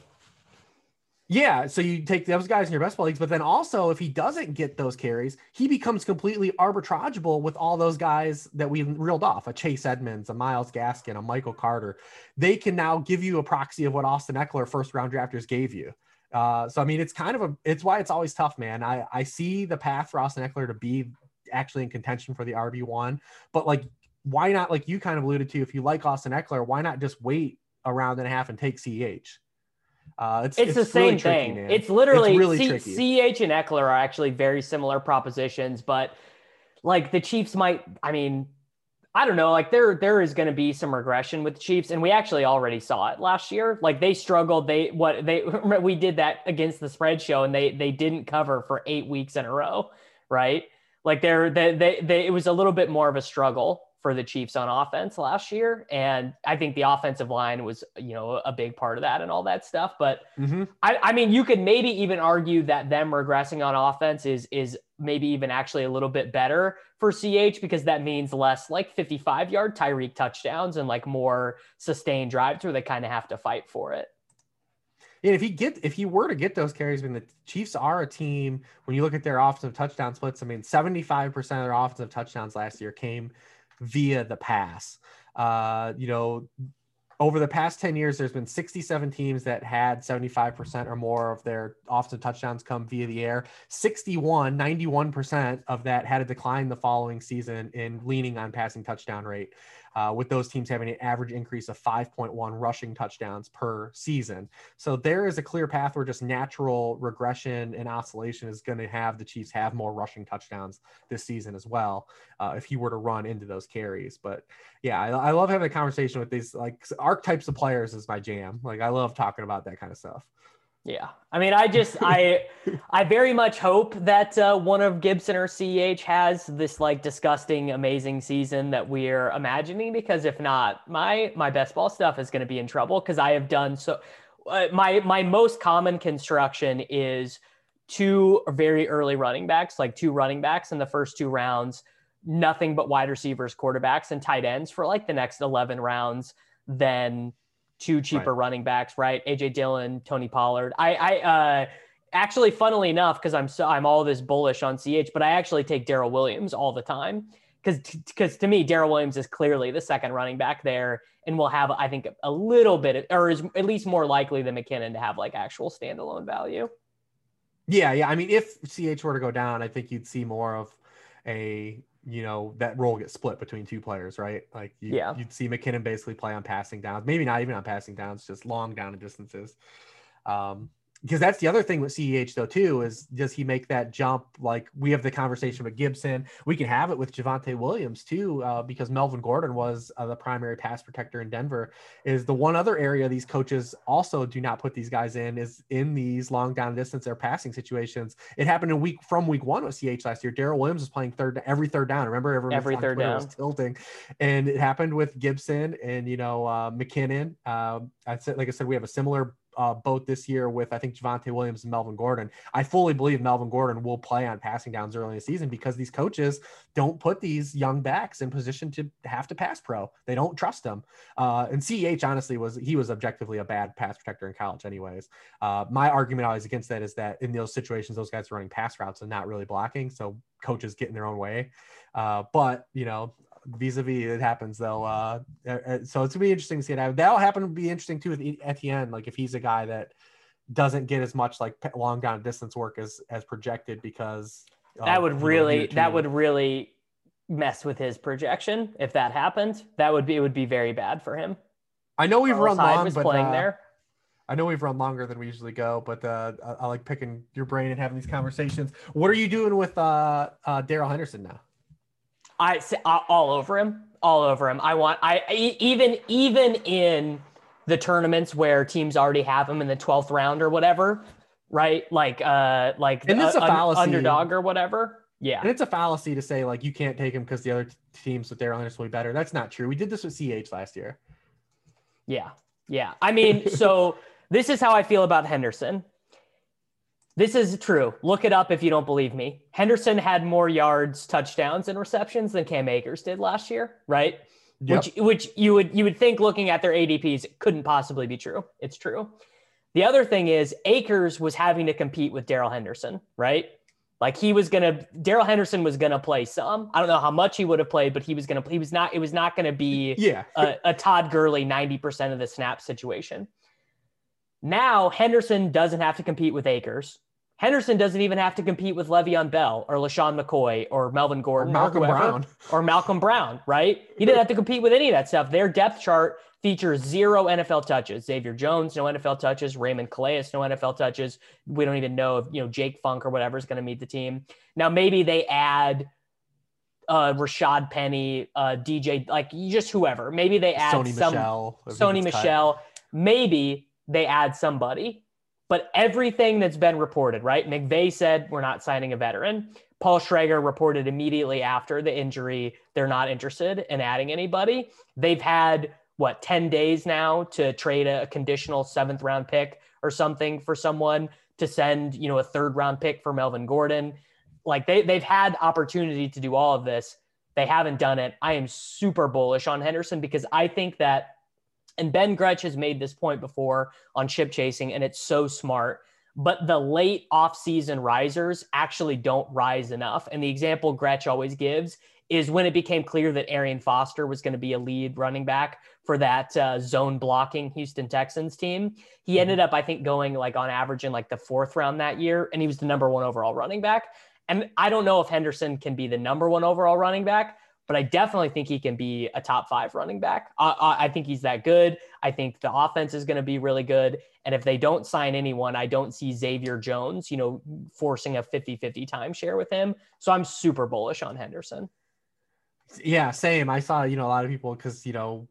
Speaker 2: yeah, so you take those guys in your best ball leagues, but then also if he doesn't get those carries, he becomes completely arbitrageable with all those guys that we reeled off: a Chase Edmonds, a Myles Gaskin, a Michael Carter. They can now give you a proxy of what Austin Ekeler first round drafters gave you. Uh, so I mean, it's kind of a it's why it's always tough, man. I I see the path for Austin Ekeler to be actually in contention for the RB one, but like why not? Like you kind of alluded to, if you like Austin Ekeler, why not just wait a round and a half and take CH?
Speaker 1: Uh, it's, it's, it's, the same thing. Tricky, it's literally it's really C- CH and Ekeler are actually very similar propositions, but like the Chiefs might, I mean, I don't know, like there there is going to be some regression with the Chiefs, and we actually already saw it last year. Like they struggled. They what they we did that against the spread show, and they they didn't cover for eight weeks in a row, right? Like they're they they, they it was a little bit more of a struggle for the Chiefs on offense last year. And I think the offensive line was, you know, a big part of that and all that stuff. But mm-hmm. I, I, mean, you could maybe even argue that them regressing on offense is is maybe even actually a little bit better for CH because that means less like 55 yard Tyreek touchdowns and like more sustained drives where they kind of have to fight for it.
Speaker 2: And if he get if he were to get those carries, I mean the Chiefs are a team when you look at their offensive touchdown splits. I mean, 75% of their offensive touchdowns last year came via the pass. Uh, you know, over the past 10 years, there's been 67 teams that had 75% or more of their offensive touchdowns come via the air. 61, 91% of that had a decline the following season in leaning on passing touchdown rate uh, with those teams having an average increase of 5.1 rushing touchdowns per season. So there is a clear path where just natural regression and oscillation is going to have the Chiefs have more rushing touchdowns this season as well, uh, if he were to run into those carries. But yeah, I, I love having a conversation with these like archetypes of players is my jam. Like I love talking about that kind of stuff.
Speaker 1: Yeah, I mean, I just I I very much hope that uh, one of Gibson or CH has this like disgusting, amazing season that we're imagining. Because if not, my my best ball stuff is going to be in trouble. Because I have done so. Uh, my my most common construction is two very early running backs, like two running backs in the first two rounds, nothing but wide receivers, quarterbacks, and tight ends for like the next eleven rounds. Then two cheaper right. running backs, right? AJ Dillon, Tony Pollard. I, I uh, actually, funnily enough, because I'm so I'm all this bullish on CH, but I actually take Darrel Williams all the time because because to me, Darrel Williams is clearly the second running back there, and will have I think a little bit, or is at least more likely than McKinnon to have like actual standalone value.
Speaker 2: Yeah, yeah. I mean, if CH were to go down, I think you'd see more of a you know that role gets split between two players, right? Like you, yeah, you'd see McKinnon basically play on passing downs, maybe not even on passing downs, just long down and distances. Um, because that's the other thing with CEH though too is does he make that jump? Like we have the conversation with Gibson, we can have it with Javonte Williams too, uh, because Melvin Gordon was uh, the primary pass protector in Denver. Is the one other area these coaches also do not put these guys in is in these long down distance or passing situations. It happened in week from week one with CH last year. Darrel Williams was playing third every third down. Remember every,
Speaker 1: every third down was
Speaker 2: tilting, and it happened with Gibson and you know uh, McKinnon. Uh, I said like I said we have a similar uh, boat this year with I think Javonte Williams and Melvin Gordon. I fully believe Melvin Gordon will play on passing downs early in the season because these coaches don't put these young backs in position to have to pass pro. They don't trust them. Uh, and CEH honestly was he was objectively a bad pass protector in college, anyways. Uh, my argument always against that is that in those situations, those guys are running pass routes and not really blocking, so coaches get in their own way. Uh, but you know, vis-a-vis it happens though uh, uh, so it's gonna be interesting to see it that'll happen to be interesting too with Etienne like if he's a guy that doesn't get as much like long down distance work as as projected because
Speaker 1: that would really that would really mess with his projection if that happened. That would be it would be very bad for him.
Speaker 2: I know we've Carlos run long was but playing uh, there. I know we've run longer than we usually go, but uh, I, I, like picking your brain and having these conversations. What are you doing with uh, uh, Darrell Henderson now?
Speaker 1: I say all over him, all over him. I want I even even in the tournaments where teams already have him in the 12th round or whatever, right? Like uh like
Speaker 2: and it's a, a fallacy.
Speaker 1: underdog or whatever. Yeah.
Speaker 2: And it's a fallacy to say like you can't take him because the other teams with their owners will be better. That's not true. We did this with CH last year.
Speaker 1: Yeah. Yeah. I mean, so this is how I feel about Henderson. This is true. Look it up if you don't believe me. Henderson had more yards, touchdowns, and receptions than Cam Akers did last year, right? Yep. Which which you would you would think looking at their ADPs couldn't possibly be true. It's true. The other thing is Akers was having to compete with Darrell Henderson, right? Like he was gonna Darrell Henderson was gonna play some. I don't know how much he would have played, but he was gonna he was not it was not gonna be
Speaker 2: yeah
Speaker 1: a, a Todd Gurley 90% of the snap situation. Now Henderson doesn't have to compete with Akers. Henderson doesn't even have to compete with Le'Veon Bell or LeSean McCoy or Melvin Gordon
Speaker 2: or Malcolm
Speaker 1: or
Speaker 2: Brown
Speaker 1: or Malcolm Brown, right? He didn't have to compete with any of that stuff. Their depth chart features zero NFL touches. Xavier Jones, no NFL touches. Raymond Calais, no NFL touches. We don't even know if you know Jake Funk or whatever is going to meet the team. Now maybe they add uh, Rashad Penny, uh, DJ, like just whoever. Maybe they add
Speaker 2: Sony
Speaker 1: some
Speaker 2: Michel,
Speaker 1: Sony Michel. Cut. Maybe they add somebody but everything that's been reported, right? McVay said we're not signing a veteran. Paul Schrager reported immediately after the injury they're not interested in adding anybody. They've had what 10 days now to trade a conditional seventh round pick or something for someone to send, you know, a third round pick for Melvin Gordon. Like they they've had opportunity to do all of this. They haven't done it. I am super bullish on Henderson because I think that and Ben Gretch has made this point before on chip chasing, and it's so smart. But the late off-season risers actually don't rise enough. And the example Gretch always gives is when it became clear that Arian Foster was going to be a lead running back for that uh, zone blocking Houston Texans team. He mm-hmm. ended up, I think, going like on average in like the fourth round that year, and he was the number one overall running back. And I don't know if Henderson can be the number one overall running back, but I definitely think he can be a top five running back. I, I think he's that good. I think the offense is going to be really good. And if they don't sign anyone, I don't see Xavier Jones, you know, forcing a 50 50 timeshare with him. So I'm super bullish on Henderson.
Speaker 2: Yeah, same. I saw, you know, a lot of people because, you know,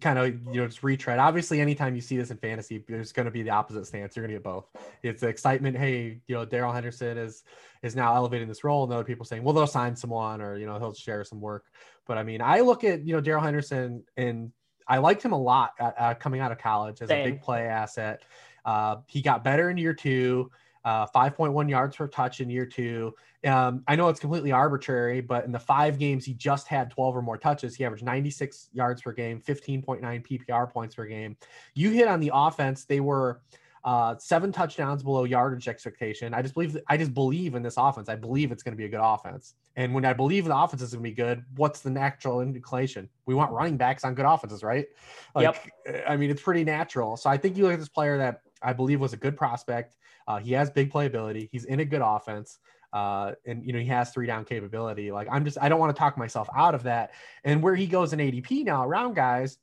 Speaker 2: kind of you know just retread. Obviously, anytime you see this in fantasy, there's going to be the opposite stance. You're going to get both. It's excitement. Hey, you know, Darrell Henderson is is now elevating this role, and other people saying, well, they'll sign someone or you know he'll share some work. But I mean, I look at you know Darrell Henderson and I liked him a lot uh, coming out of college as Same. a big play asset. Uh, he got better in year two uh, 5.1 yards per touch in year two. Um, I know it's completely arbitrary, but in the five games he just had 12 or more touches, he averaged 96 yards per game, 15.9 PPR points per game. You hit on the offense; they were uh, seven touchdowns below yardage expectation. I just believe I just believe in this offense. I believe it's going to be a good offense. And when I believe the offense is going to be good, what's the natural inclination? We want running backs on good offenses, right? Like, yep. I mean, it's pretty natural. So I think you look at this player that I believe was a good prospect. Uh, he has big playability. He's in a good offense. Uh, and you know he has three down capability. Like I'm just I don't want to talk myself out of that. And where he goes in ADP now around guys,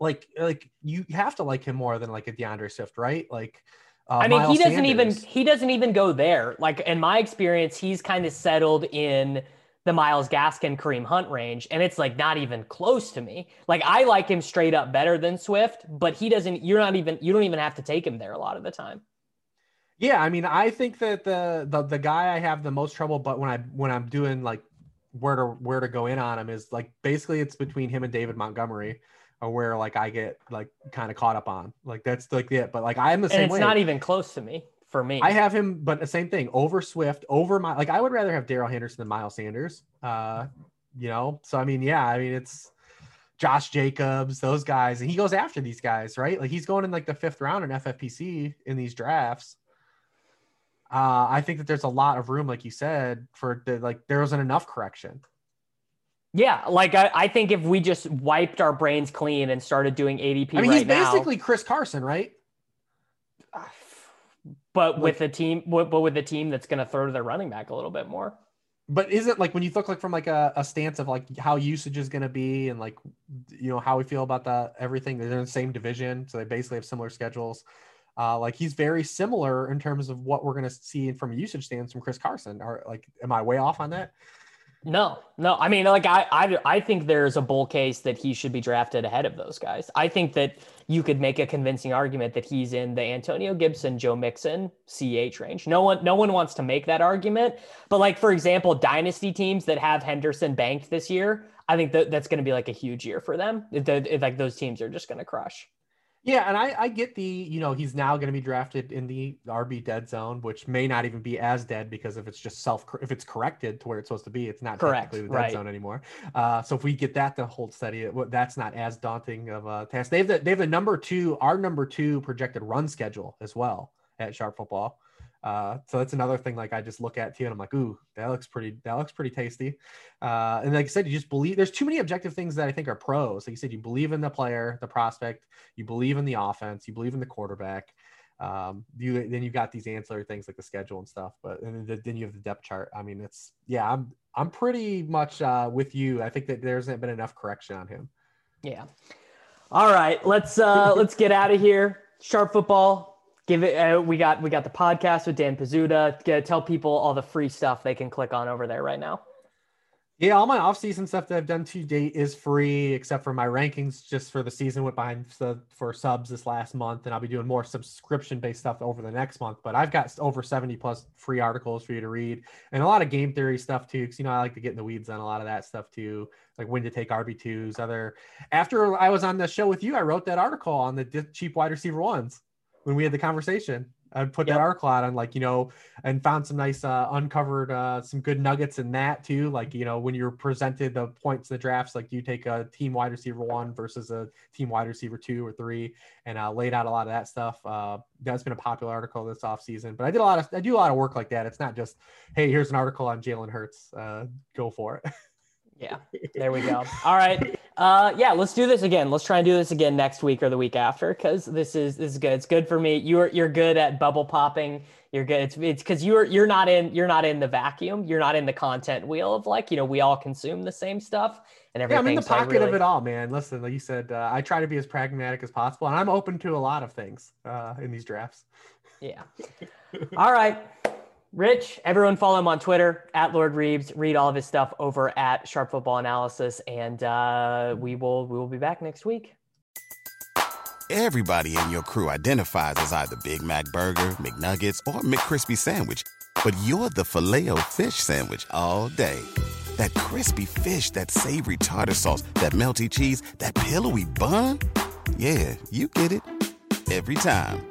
Speaker 2: like like you have to like him more than like a D'Andre Swift, right? Like
Speaker 1: uh, I mean, Miles he doesn't Sanders. even he doesn't even go there. Like in my experience, he's kind of settled in the Myles Gaskin, Kareem Hunt range, and it's like not even close to me. Like I like him straight up better than Swift, but he doesn't. You're not even. You don't even have to take him there a lot of the time.
Speaker 2: Yeah, I mean, I think that the the the guy I have the most trouble, but when I when I'm doing like where to where to go in on him is like basically it's between him and David Montgomery, or where like I get like kind of caught up on. Like that's like it. But like I'm the same.
Speaker 1: And it's
Speaker 2: way.
Speaker 1: not even close to me for me.
Speaker 2: I have him, but the same thing over Swift, over my like I would rather have Darrell Henderson than Miles Sanders. Uh, you know, so I mean, yeah, I mean it's Josh Jacobs, those guys, and he goes after these guys, right? Like he's going in like the fifth round in FFPC in these drafts uh, I think that there's a lot of room, like you said, for the like there wasn't enough correction.
Speaker 1: Yeah, like I, I think if we just wiped our brains clean and started doing ADP, I mean, right he's
Speaker 2: basically now, Chris Carson, right?
Speaker 1: But like, with a team, but with a team that's going to throw to their running back a little bit more.
Speaker 2: But is it like when you look like from like a, a stance of like how usage is going to be and like you know how we feel about that everything? They're in the same division, so they basically have similar schedules. Uh, like he's very similar in terms of what we're going to see from a usage stance from Chris Carson. Or like, am I way off on that?
Speaker 1: No, no. I mean, like I, I, I think there's a bull case that he should be drafted ahead of those guys. I think that you could make a convincing argument that he's in the Antonio Gibson, Joe Mixon, CH range. No one, no one wants to make that argument. But like for example, dynasty teams that have Henderson banked this year, I think that that's going to be like a huge year for them. If, if like those teams are just going to crush.
Speaker 2: Yeah, and I, I get the, you know, he's now going to be drafted in the RB dead zone, which may not even be as dead because if it's just self, if it's corrected to where it's supposed to be, it's not Correct. technically the dead right. zone anymore. Uh, so if we get that to hold steady, that's not as daunting of a task. They have the, they have the number two, our number two projected run schedule as well at Sharp Football. Uh, so that's another thing. Like I just look at too, and I'm like, ooh, that looks pretty. That looks pretty tasty. Uh, and like I said, you just believe. There's too many objective things that I think are pros. Like you said, you believe in the player, the prospect. You believe in the offense. You believe in the quarterback. Um, you then you've got these ancillary things like the schedule and stuff. But and then you have the depth chart. I mean, it's yeah. I'm I'm pretty much uh, with you. I think that there hasn't been enough correction on him.
Speaker 1: Yeah. All right, let's uh, let's get out of here. Sharp football give it uh, we got we got the podcast with dan pizzuta. Tell people all the free stuff they can click on over there right now.
Speaker 2: Yeah all my off-season stuff that i've done to date is free except for my rankings just for the season went behind for subs this last month and i'll be doing more subscription based stuff over the next month. But i've got over 70 plus free articles for you to read and a lot of game theory stuff too because you know i like to get in the weeds on a lot of that stuff too like when to take rb2s other after i was on the show with you i wrote that article on the cheap wide receiver ones when we had the conversation. I put
Speaker 1: Yep.
Speaker 2: that article out on like, you know, and found some nice, uh, uncovered, uh, some good nuggets in that too. Like, you know, when you're presented the points in the drafts, like you take a team wide receiver one versus a team wide receiver two or three, and uh, laid out a lot of that stuff. Uh, that's been a popular article this off season, but I did a lot of, I do a lot of work like that. It's not just, Hey, here's an article on Jalen Hurts. Uh, go for it.
Speaker 1: Yeah, there we go. All right. Uh, yeah, let's do this again. Let's try and do this again next week or the week after because this is this is good. It's good for me. You're you're good at bubble popping. You're good. It's it's because you're you're not in you're not in the vacuum. You're not in the content wheel of like you know we all consume the same stuff and
Speaker 2: Yeah,
Speaker 1: everything.
Speaker 2: I'm in the
Speaker 1: so
Speaker 2: pocket of it all, man. Listen, like you said, uh, I try to be as pragmatic as possible, and I'm open to a lot of things uh, in these drafts.
Speaker 1: Yeah. All right. Rich, everyone follow him on Twitter at Lord Reebs. Read all of his stuff over at Sharp Football Analysis, and uh, we will we will be back next week.
Speaker 3: Everybody in your crew identifies as either Big Mac Burger, McNuggets, or McCrispy Sandwich. But you're the filet fish Sandwich all day. That crispy fish, that savory tartar sauce, that melty cheese, that pillowy bun. Yeah, you get it. Every time.